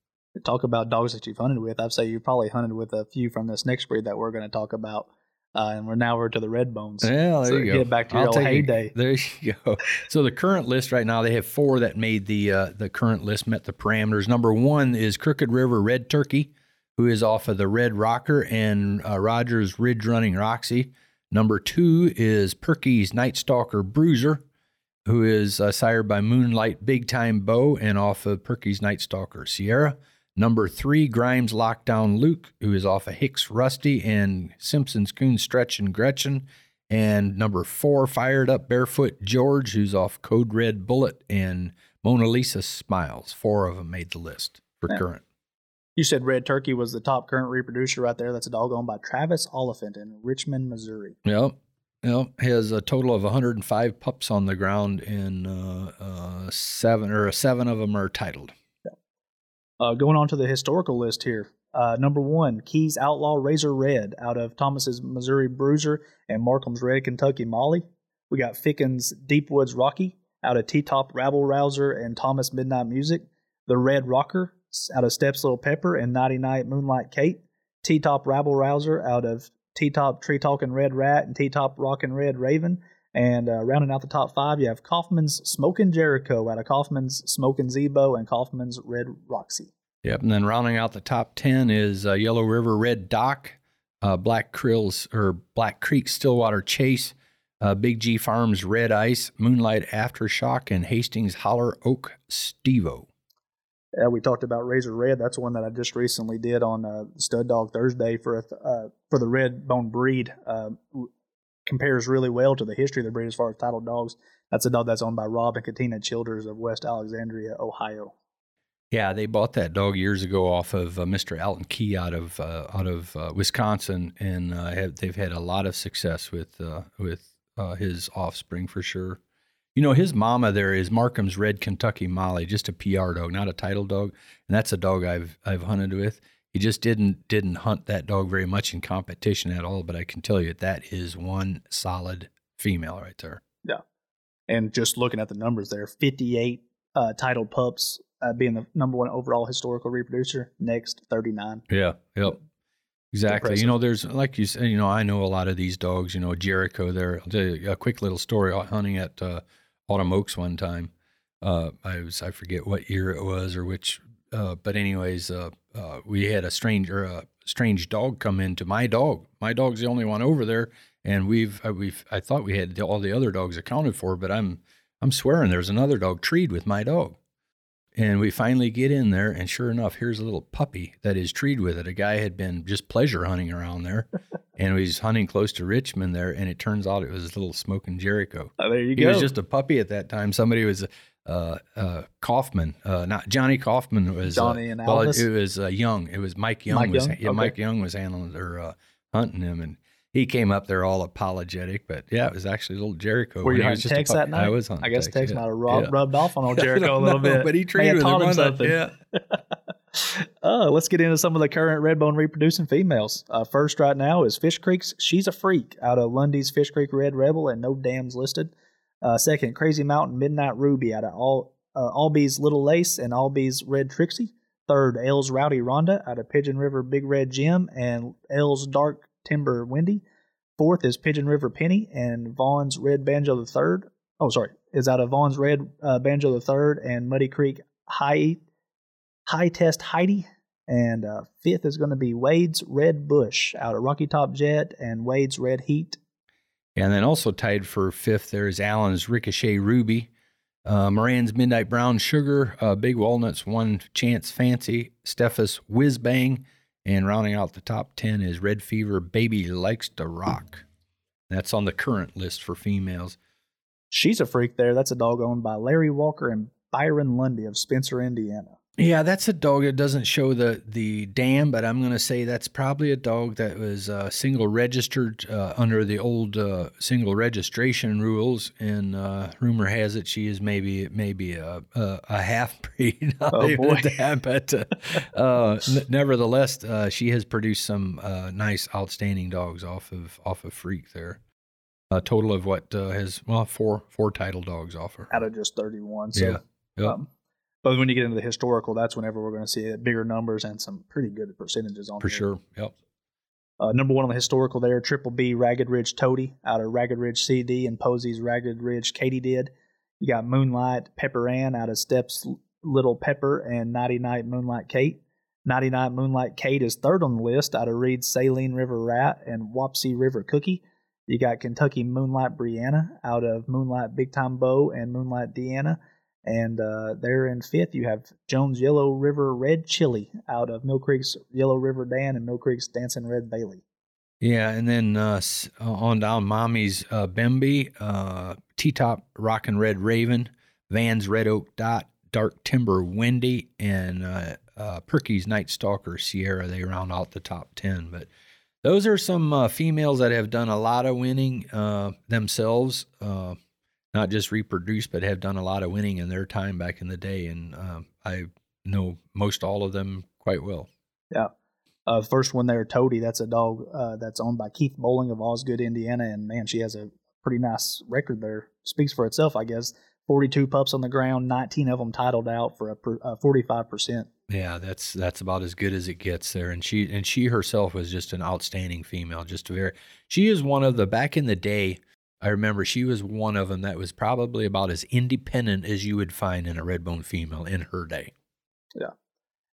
Talk about dogs that you've hunted with. I'd say you probably hunted with a few from this next breed that we're going to talk about. Uh, and we're now we're to the red bones. Yeah, there So you go. get back to your old heyday. there you go. So the current list right now, they have four that made the uh, the current list met the parameters. Number one is Crooked River Red Turkey, who is off of the Red Rocker and uh, Rogers Ridge Running Roxy. Number two is Perky's Night Stalker Bruiser, who is uh, sired by Moonlight Big Time Bow and off of Perky's Night Stalker Sierra. Number three, Grimes Lockdown Luke, who is off of Hicks Rusty and Simpson's Coon Stretch and Gretchen. And number four, Fired Up Barefoot George, who's off Code Red Bullet and Mona Lisa Smiles. Four of them made the list for Yeah. current. You said Red Turkey was the top current reproducer right there. That's a dog owned by Travis Oliphant in Richmond, Missouri. Yep. Yep. Has a total of 105 pups on the ground, and uh, uh, seven or seven of them are titled. Uh, going on to the historical list here. Uh, number one, Keys Outlaw Razor Red out of Thomas's Missouri Bruiser and Markham's Red Kentucky Molly. We got Ficken's Deep Woods Rocky out of T Top Rabble Rouser and Thomas Midnight Music. The Red Rocker, out of Steps Little Pepper and Nighty Night Moonlight Kate. T Top Rabble Rouser out of T Top Tree Talking Red Rat and T Top Rockin' Red Raven. And uh, rounding out the top five, you have Kaufman's Smoking Jericho out of Kaufman's Smoking Zebo and Kaufman's Red Roxy. Yep. And then rounding out the top 10 is uh, Yellow River Red Dock, uh, Black Krills or Black Creek Stillwater Chase, uh, Big G Farms Red Ice, Moonlight Aftershock, and Hastings Holler Oak Stevo. Uh, we talked about Razor Red. That's one that I just recently did on uh, Stud Dog Thursday for a th- uh, for the red bone breed. Compares really well to the history of the breed as far as title dogs. That's a dog that's owned by Rob and Katina Childers of West Alexandria, Ohio. Yeah, they bought that dog years ago off of uh, Mr. Alton Key out of uh, out of uh, Wisconsin, and uh, have, they've had a lot of success with uh, with uh, his offspring for sure. You know, his mama there is Markham's Red Kentucky Molly, just a PR dog, not a title dog, and that's a dog I've I've hunted with. He just didn't didn't hunt that dog very much in competition at all, but I can tell you that is one solid female right there. Yeah, and just looking at the numbers there, fifty eight titled pups uh, being the number one overall historical reproducer. Next, 39. Yeah, yep. Exactly. Impressive. You know, there's like you said. You know, I know a lot of these dogs. You know, Jericho. There. I'll tell you a quick little story. Hunting at uh, Autumn Oaks one time. Uh, I was I forget what year it was or which. Uh, but anyways, uh, uh, we had a strange or a strange dog come into my dog. My dog's the only one over there, and we've uh, we've I thought we had all the other dogs accounted for, but I'm I'm swearing there's another dog treed with my dog. And we finally get in there, and sure enough, here's a little puppy that is treed with it. A guy had been just pleasure hunting around there, and he's hunting close to Richmond there, and it turns out it was his little smoking Jericho. Oh, there you he go. He was just a puppy at that time. Somebody was uh, uh, Kaufman, uh, not Johnny Kaufman was uh, Johnny and well, it, it was uh, Young. It was Mike Young. Mike was, Young? Yeah, Okay. Mike Young was handling or uh, hunting him, and he came up there all apologetic. But yeah, it was actually little Jericho. Were you hunting Tex that night? I was hunting. I guess Tex, yeah. might have Yeah. rubbed off on old Jericho a little know, bit. but he treated taught him on something. Yeah. uh, let's get into some of the current redbone reproducing females. Uh, first, right now, is Fish Creek's She's a Freak out of Lundy's Fish Creek Red Rebel and no dams listed. Uh, second, Crazy Mountain Midnight Ruby out of All uh, Albie's Little Lace and Albie's Red Trixie. Third, L's Rowdy Rhonda out of Pigeon River Big Red Jim and L's Dark Timber Windy. Fourth is Pigeon River Penny and Vaughn's Red Banjo the Third. Oh, sorry, is out of Vaughn's Red uh, Banjo the Third and Muddy Creek High High Test Heidi. And uh, fifth is going to be Wade's Red Bush out of Rocky Top Jet and Wade's Red Heat. And then also tied for fifth, there is Allen's Ricochet Ruby, uh, Moran's Midnight Brown Sugar, uh, Big Walnuts One Chance Fancy, Stephus Whiz Bang, and rounding out the top 10 is Red Fever Baby Likes to Rock. That's on the current list for females. She's a freak there. That's a dog owned by Larry Walker and Byron Lundy of Spencer, Indiana. Yeah, that's a dog that doesn't show the the dam, but I'm going to say that's probably a dog that was uh, single registered uh, under the old uh, single registration rules. And uh, rumor has it she is maybe maybe a a, a half breed. Oh, boy. but uh, uh, n- nevertheless, uh, she has produced some uh, nice, outstanding dogs off of off of Freak there. A total of what uh, has well four four title dogs off her. Out of just 31. So, Yeah. Yep. um, but when you get into the historical, that's whenever we're going to see bigger numbers and some pretty good percentages on for here. sure. Yep. Uh, number one on the historical there, Triple B Ragged Ridge Toady out of Ragged Ridge CD and Posey's Ragged Ridge Katie did. You got Moonlight Pepper Ann out of Steps Little Pepper and Nighty Night Moonlight Kate. Nighty Night Moonlight Kate is third on the list out of Reed's Saline River Rat and Wapsie River Cookie. You got Kentucky Moonlight Brianna out of Moonlight Big Time Bow and Moonlight Deanna. And uh, there in fifth, you have Jones Yellow River Red Chili out of Mill Creek's Yellow River Dan and Mill Creek's Dancing Red Bailey. Yeah, and then uh, uh, on down, Mommy's uh, Bemby, uh, T Top Rockin' Red Raven, Van's Red Oak Dot, Dark Timber Wendy, and uh, uh, Perky's Night Stalker Sierra. They round out the top 10. But those are some uh, females that have done a lot of winning uh, themselves, not just reproduced, but have done a lot of winning in their time back in the day. And um I know most all of them quite well. Yeah. Uh, first one there, Toady. That's a dog uh, that's owned by Keith Bowling of Osgood, Indiana, and man, she has a pretty nice record there. Speaks for itself, I guess. Forty-two pups on the ground, nineteen of them titled out for a per- a forty-five percent Yeah, that's that's about as good as it gets there. And she and she herself was just an outstanding female. Just a very she is one of the back in the day. I remember she was one of them that was probably about as independent as you would find in a red bone female in her day. Yeah.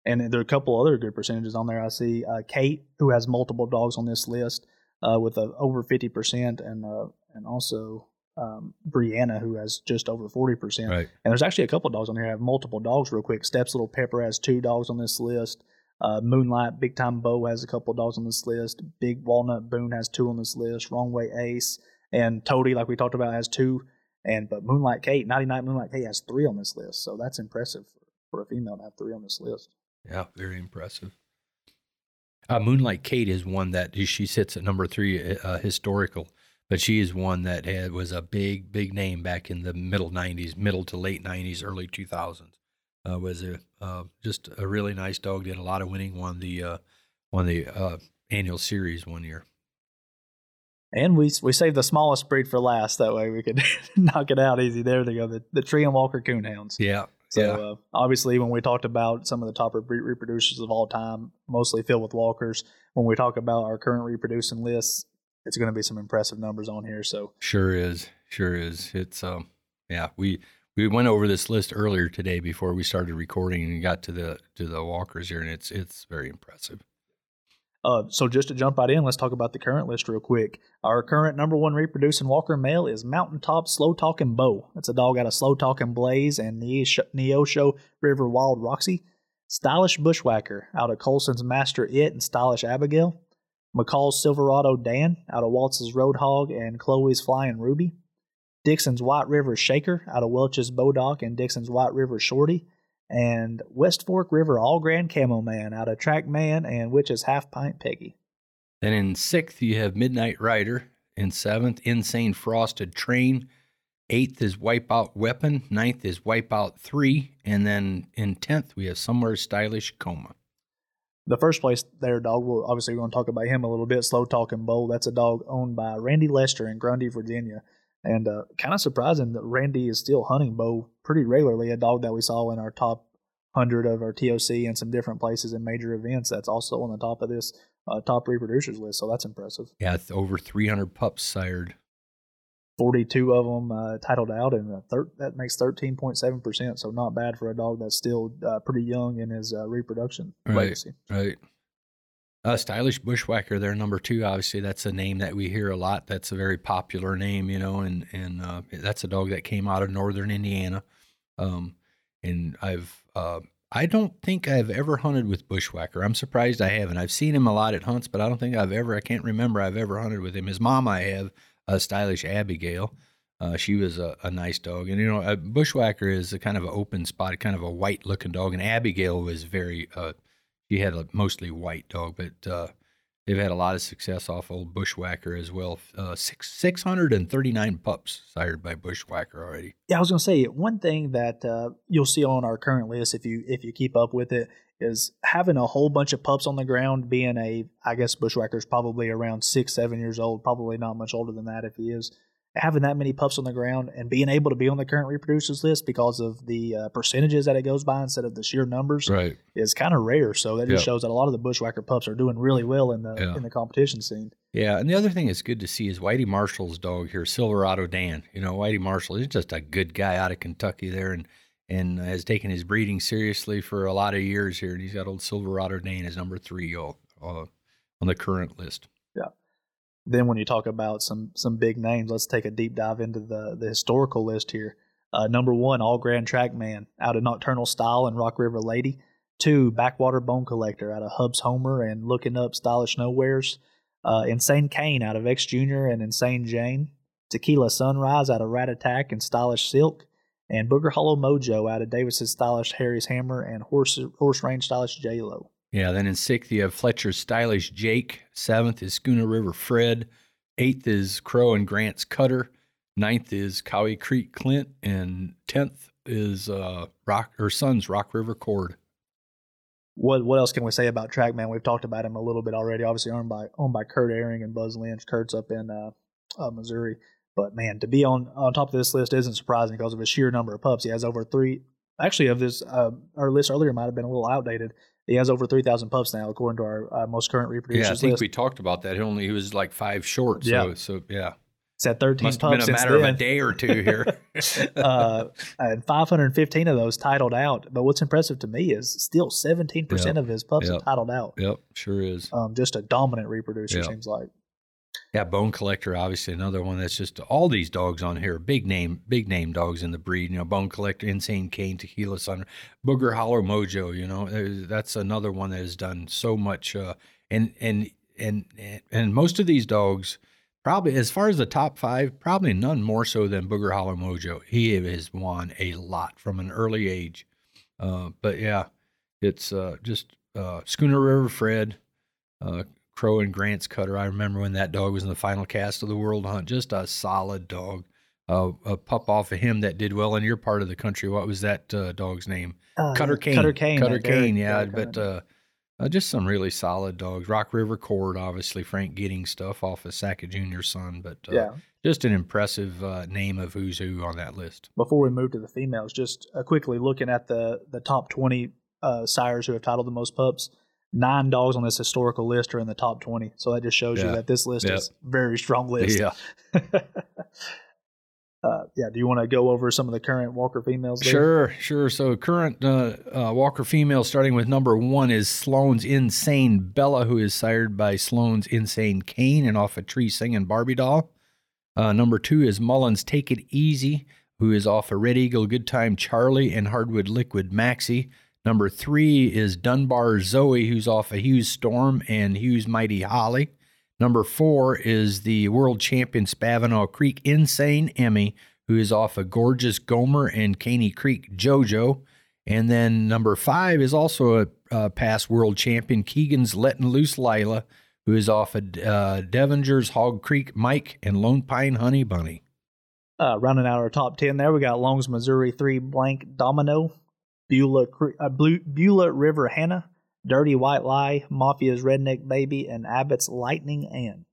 And there are a couple other good percentages on there. I see uh, Kate, who has multiple dogs on this list, uh, with a, over fifty percent, and uh, and also um, Brianna, who has just over 40%. Right. And there's actually a couple dogs on here. Have multiple dogs real quick. Steps Little Pepper has two dogs on this list. Uh, Moonlight Big Time Bow has a couple dogs on this list. Big Walnut Boone has two on this list. Wrong Way Ace and Toady, like we talked about, has two. And but Moonlight Kate, Nighty Night Moonlight Kate has three on this list. So that's impressive for, for a female to have three on this list. Yeah, very impressive. Uh, Moonlight Kate is one that she sits at number three, uh, historical but she is one that had was a big big name back in the middle 90s middle to late 90s early 2000s uh, was a uh, just a really nice dog did a lot of winning won the uh, won the uh, annual series one year and we we saved the smallest breed for last that way we could knock it out easy there they go the, the and Walker coonhounds yeah so yeah. Uh, obviously when we talked about some of the top breed reproducers of all time mostly filled with walkers when we talk about our current reproducing lists it's going to be some impressive numbers on here. So sure is, sure is. It's um, yeah. We we went over this list earlier today before we started recording and got to the to the walkers here, and it's it's very impressive. Uh, so just to jump right in, let's talk about the current list real quick. Our current number one reproducing walker male is Mountaintop Slow Talking Bo. That's a dog out of Slow Talking Blaze and Neosho River Wild Roxy. Stylish Bushwhacker out of Colson's Master It and Stylish Abigail. McCall's Silverado Dan out of Waltz's Roadhog and Chloe's Flying Ruby. Dixon's White River Shaker out of Welch's Bodog and Dixon's White River Shorty. And West Fork River Allgrand Camo Man out of Trackman and Witch's Half Pint Peggy. Then in sixth, you have Midnight Rider. In seventh, Insane Frosted Train. Eighth is Wipeout Weapon. Ninth is Wipeout 3. And then in tenth, we have Somewhere Stylish Coma the first place there dog well obviously we're going to talk about him a little bit slow talking Bo that's a dog owned by randy lester in grundy virginia and uh, kind of surprising that randy is still hunting Bo pretty regularly a dog that we saw in our top 100 of our toc and some different places and major events that's also on the top of this uh, top reproducers list so that's impressive yeah over 300 pups sired 42 of them uh, titled out, and thir- that makes 13.7%. So not bad for a dog that's still uh, pretty young in his uh, reproduction right, legacy. Right. Uh, stylish bushwhacker, they're number two. Obviously, that's a name that we hear a lot. That's a very popular name, you know, and and uh, that's a dog that came out of northern Indiana. Um, and I've uh, I don't think I've ever hunted with bushwhacker. I'm surprised I haven't. I've seen him a lot at hunts, but I don't think I've ever. I can't remember I've ever hunted with him. His mom I have a stylish Abigail. Uh, she was a, a, nice dog, and you know, a bushwhacker is a kind of an open spot, kind of a white looking dog, and Abigail was very. Uh, she had a mostly white dog, but uh, they've had a lot of success off old bushwhacker as well. Uh, six six hundred and thirty nine pups sired by bushwhacker already. Yeah, I was to say one thing that uh, you'll see on our current list if you if you keep up with it is having a whole bunch of pups on the ground. Being a, I guess Bushwhacker's probably around six, seven years old, probably not much older than that if he is. Having that many pups on the ground and being able to be on the current reproducers list because of the uh, percentages that it goes by instead of the sheer numbers right. is kind of rare. So that just shows that a lot of the Bushwhacker pups are doing really well in the yeah. in the competition scene. Yeah, and the other thing that's good to see is Whitey Marshall's dog here, Silverado Dan. You know, Whitey Marshall is just a good guy out of Kentucky there, and and has taken his breeding seriously for a lot of years here. And he's got old Silverado Dan as number three uh, on the current list. Yeah. Then when you talk about some some big names, let's take a deep dive into the the historical list here. Uh, number one, Allgrand Trackman out of Nocturnal Style and Rock River Lady. Two, Backwater Bone Collector out of Hub's Homer and Looking Up Stylish Nowheres. Uh, Insane Kane out of X Junior and Insane Jane. Tequila Sunrise out of Rat Attack and Stylish Silk and Booger Hollow Mojo out of Davis's stylish Harry's Hammer and Horse Horse Range stylish J Lo. Yeah, then in sixth you have Fletcher's stylish Jake. Seventh is Schooner River Fred. Eighth is Crow and Grant's Cutter. Ninth is Cowie Creek Clint, and tenth is uh, Rock or Sons Rock River Cord. What what else can we say about Trackman? We've talked about him a little bit already. Obviously owned by owned by Kurt Ehring and Buzz Lynch. Kurt's up in uh, uh, Missouri. But man, to be on on top of this list isn't surprising because of his sheer number of pups. He has over three actually of this uh, our list earlier might have been a little outdated. He has over three thousand pups now, according to our uh, most current reproducers Yeah, I think list. we talked about that. He only he was like five short. So Yeah. so yeah, It's at thirteen must have pups been a matter of a day or two here. uh, and 515 of those titled out. But what's impressive to me is still 17% Yep. of his pups Yep. are titled out. yep, sure is. Um, just a dominant reproducer, Yep. seems like. Yeah, Bone Collector, obviously another one that's just all these dogs on here, big name, big name dogs in the breed. You know, Bone Collector, Insane Kane, Tequila Sun, Booger Hollow Mojo. You know, that's another one that has done so much. Uh, and and and and most of these dogs, probably as far as the top five, probably none more so than Booger Hollow Mojo. He has won a lot from an early age. Uh, but yeah, it's uh, just uh, Schooner River Fred, uh, Crow and Grant's Cutter. I remember when that dog was in the final cast of the World Hunt. Just a solid dog. Uh, a pup off of him that did well in your part of the country. What was that uh, dog's name? Uh, Cutter Kane. Cutter Kane. Cutter Kane. Yeah, but uh, uh, just some really solid dogs. Rock River Cord, obviously Frank Getting stuff off of Sackett Junior's son, but uh, yeah. just an impressive uh, name of who's who on that list. Before we move to the females, just uh, quickly looking at the, the top 20 uh, sires who have titled the most pups. Nine dogs on this historical list are in the top 20. So that just shows you that this list is very strong list. Yeah, uh, yeah. Do you want to go over some of the current Walker females? there? Sure, sure. So current uh, uh, Walker female, starting with number one, is Sloan's Insane Bella, who is sired by Sloan's Insane Kane and off a tree singing Barbie doll. Uh, number two is Mullins Take It Easy, who is off a Red Eagle Good Time Charlie and Hardwood Liquid Maxi. Number three is Dunbar Zoe, who's off a Hughes Storm and Hughes Mighty Holly. Number four is the world champion Spavinaw Creek Insane Emmy, who is off a gorgeous Gomer and Caney Creek JoJo. And then number five is also a, uh past world champion Keegan's Letting Loose Lila, who is off a uh, Devinger's Hog Creek Mike and Lone Pine Honey Bunny. Uh, rounding out our top 10 there, we got Long's Missouri 3 Blank Domino, Beulah, uh, Beulah River Hannah, Dirty White Lie, Mafia's Redneck Baby, and Abbott's Lightning Ann.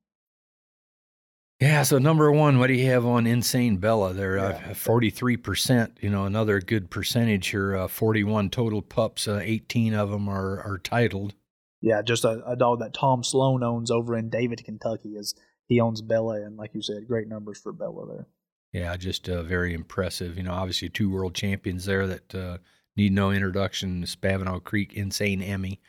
Yeah, so number one, what do you have on Insane Bella? They're Yeah. uh, forty-three percent. You know, another good percentage here. Uh, Forty-one total pups. Uh, Eighteen of them are are titled. Yeah, just a, a dog that Tom Sloan owns over in David, Kentucky. Is he owns Bella, and like you said, great numbers for Bella there. Yeah, just uh, very impressive. You know, obviously two world champions there that uh, need no introduction. Spavinaw Creek, Insane Emmy,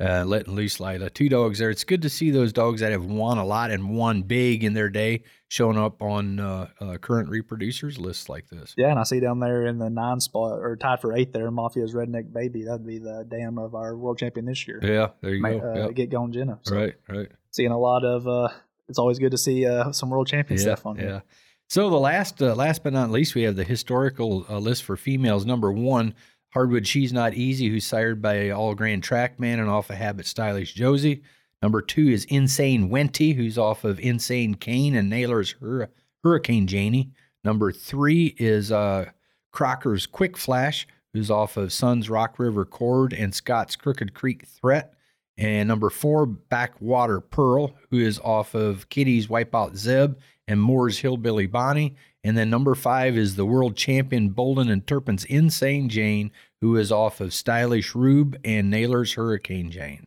uh, letting loose Lila. Two dogs there. It's good to see those dogs that have won a lot and won big in their day showing up on uh, uh, current reproducers lists like this. Yeah, and I see down there in the nine spot or tied for eighth there, Mafia's Redneck Baby. That'd be the dam of our world champion this year. Yeah, there you go. uh, Yep. Get going, Jenna. So Right, right. Seeing a lot of. uh It's always good to see uh some world champion stuff on yeah. here. So the last, uh, last but not least, we have the historical uh, list for females. Number one, Hardwood She's Not Easy, who's sired by Allgrand Trackman and off of Habit Stylish Josie. Number two is Insane Wenty, who's off of Insane Kane and Nailer's Hur- Hurricane Janie. Number three is uh, Crocker's Quick Flash, who's off of Sun's Rock River Cord and Scott's Crooked Creek Threat. And number four, Backwater Pearl, who is off of Kitty's Wipeout Zeb and Moore's Hillbilly Bonnie. And then number five is the world champion Bolden and Turpin's Insane Jane, who is off of Stylish Rube and Nailer's Hurricane Jane.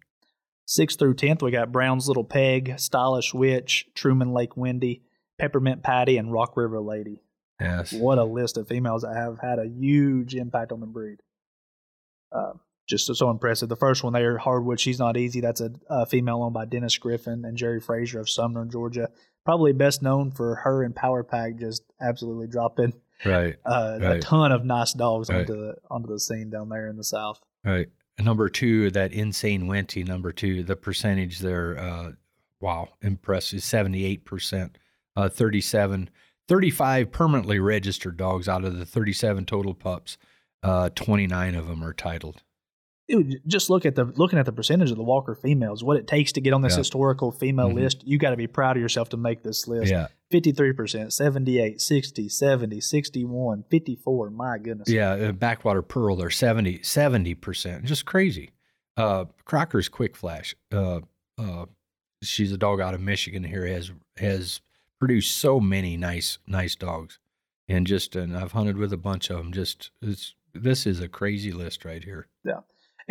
Sixth through tenth, we got Brown's Little Peg, Stylish Witch, Truman Lake Windy, Peppermint Patty, and Rock River Lady. Yes. What a list of females that have had a huge impact on the breed. Uh, just so, impressive. The first one there, Hardwood, she's not easy. That's a, a female owned by Dennis Griffin and Jerry Frazier of Sumner, Georgia. Probably best known for her and Power Pack just absolutely dropping Right. uh, a ton of nice dogs Right. onto the onto the scene down there in the south. Right. Number two, that insane Wenty, number two, the percentage there, uh, wow, impressive, 78%, uh, 37, 35 permanently registered dogs out of the 37 total pups. Uh, 29 of them are titled. Dude, just look at the looking at the percentage of the Walker females. What it takes to get on this Yeah. historical female Mhm. list. You got to be proud of yourself to make this list. Yeah. 53%, 78, 60, 70, 61, 54. My goodness. Yeah. Uh, Backwater Pearl, they're 70, 70%. Just crazy. Uh, Crocker's Quick Flash. Uh, uh, she's a dog out of Michigan here, has, has produced so many nice, nice dogs. And just, and I've hunted with a bunch of them. Just, it's this is a crazy list right here.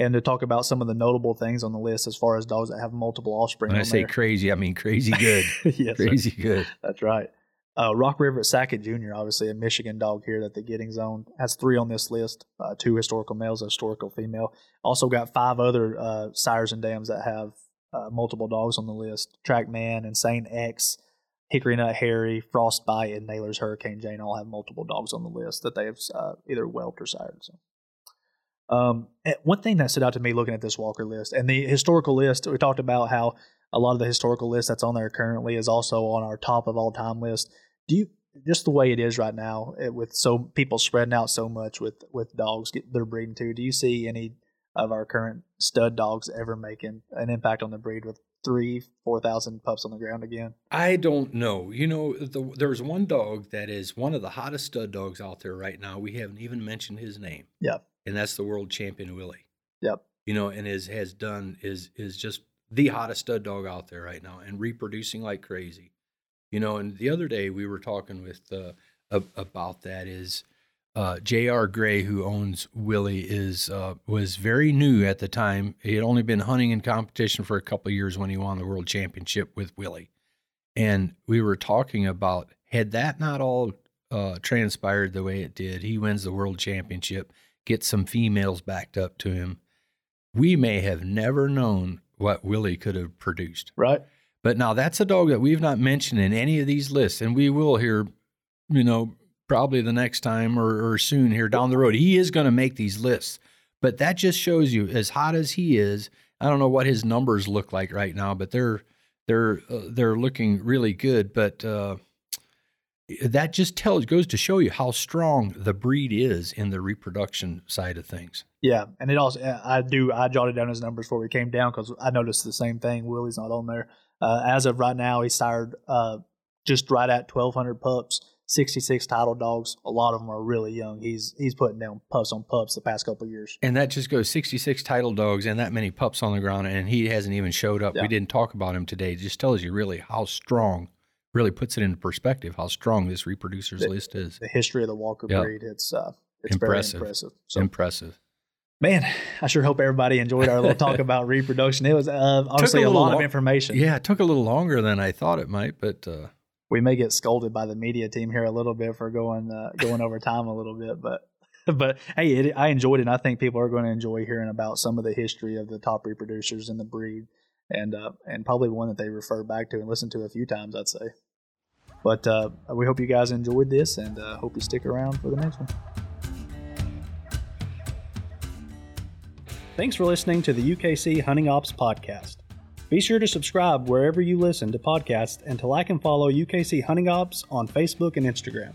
And to talk about some of the notable things on the list as far as dogs that have multiple offspring. When I say there. crazy, I mean crazy good. yes, sir. crazy good. That's right. Uh, Rock River Sackett Jr., obviously a Michigan dog here that the Getting Zone has three on this list uh, two historical males, a historical female. Also got five other uh, sires and dams that have uh, multiple dogs on the list Trackman, Insane X, Hickory Nut Harry, Frostbite, and Nailer's Hurricane Jane all have multiple dogs on the list that they have uh, either whelped or sired. So. Um, one thing that stood out to me looking at this Walker list and the historical list, we talked about how a lot of the historical list that's on there currently is also on our top of all time list. Do you just the way it is right now it, with so people spreading out so much with with dogs get they're breeding too? Do you see any of our current stud dogs ever making an impact on the breed with three, four thousand pups on the ground again? I don't know. You know, the, there's one dog that is one of the hottest stud dogs out there right now. We haven't even mentioned his name. Yep. And that's the world champion Willie. Yep. You know, and is has done is is just the hottest stud dog out there right now and reproducing like crazy. You know, and the other day we were talking with uh, about that is uh, J.R. Gray, who owns Willie, is uh, was very new at the time. He had only been hunting in competition for a couple of years when he won the world championship with Willie, and we were talking about had that not all uh, transpired the way it did, he wins the world championship, gets some females backed up to him. We may have never known what Willie could have produced. Right. But now that's a dog that we've not mentioned in any of these lists, and we will here, you know, probably the next time or, or soon here down the road. He is going to make these lists, but that just shows you as hot as he is. I don't know what his numbers look like right now, but they're they're uh, they're looking really good. But uh, that just tells goes to show you how strong the breed is in the reproduction side of things. Yeah, and it also I do I jotted down his numbers before we came down because I noticed the same thing. Willie's not on there uh, as of right now. He's sired uh, just right at twelve hundred pups, sixty six title dogs. A lot of them are really young. He's he's putting down pups on pups the past couple of years. And that just goes 66 title dogs and that many pups on the ground, and he hasn't even showed up. Yeah. We didn't talk about him today. It just tells you really how strong, really puts it into perspective how strong this reproducers The- list is. The history of the Walker Yeah. breed, it's uh, it's Impressive. very impressive. So Impressive. man, I sure hope everybody enjoyed our little talk about reproduction. It was uh, honestly a, little lot of information. Yeah, it took a little longer than I thought it might, but uh, we may get scolded by the media team here a little bit for going uh, going over time a little bit, but but hey, it, I enjoyed it. and I think people are going to enjoy hearing about some of the history of the top reproducers in the breed, and uh, and probably one that they refer back to and listen to a few times. I'd say. But uh, we hope you guys enjoyed this, and uh, hope you stick around for the next one. Thanks for listening to the UKC Hunting Ops podcast. Be sure to subscribe wherever you listen to podcasts and to like and follow UKC Hunting Ops on Facebook and Instagram.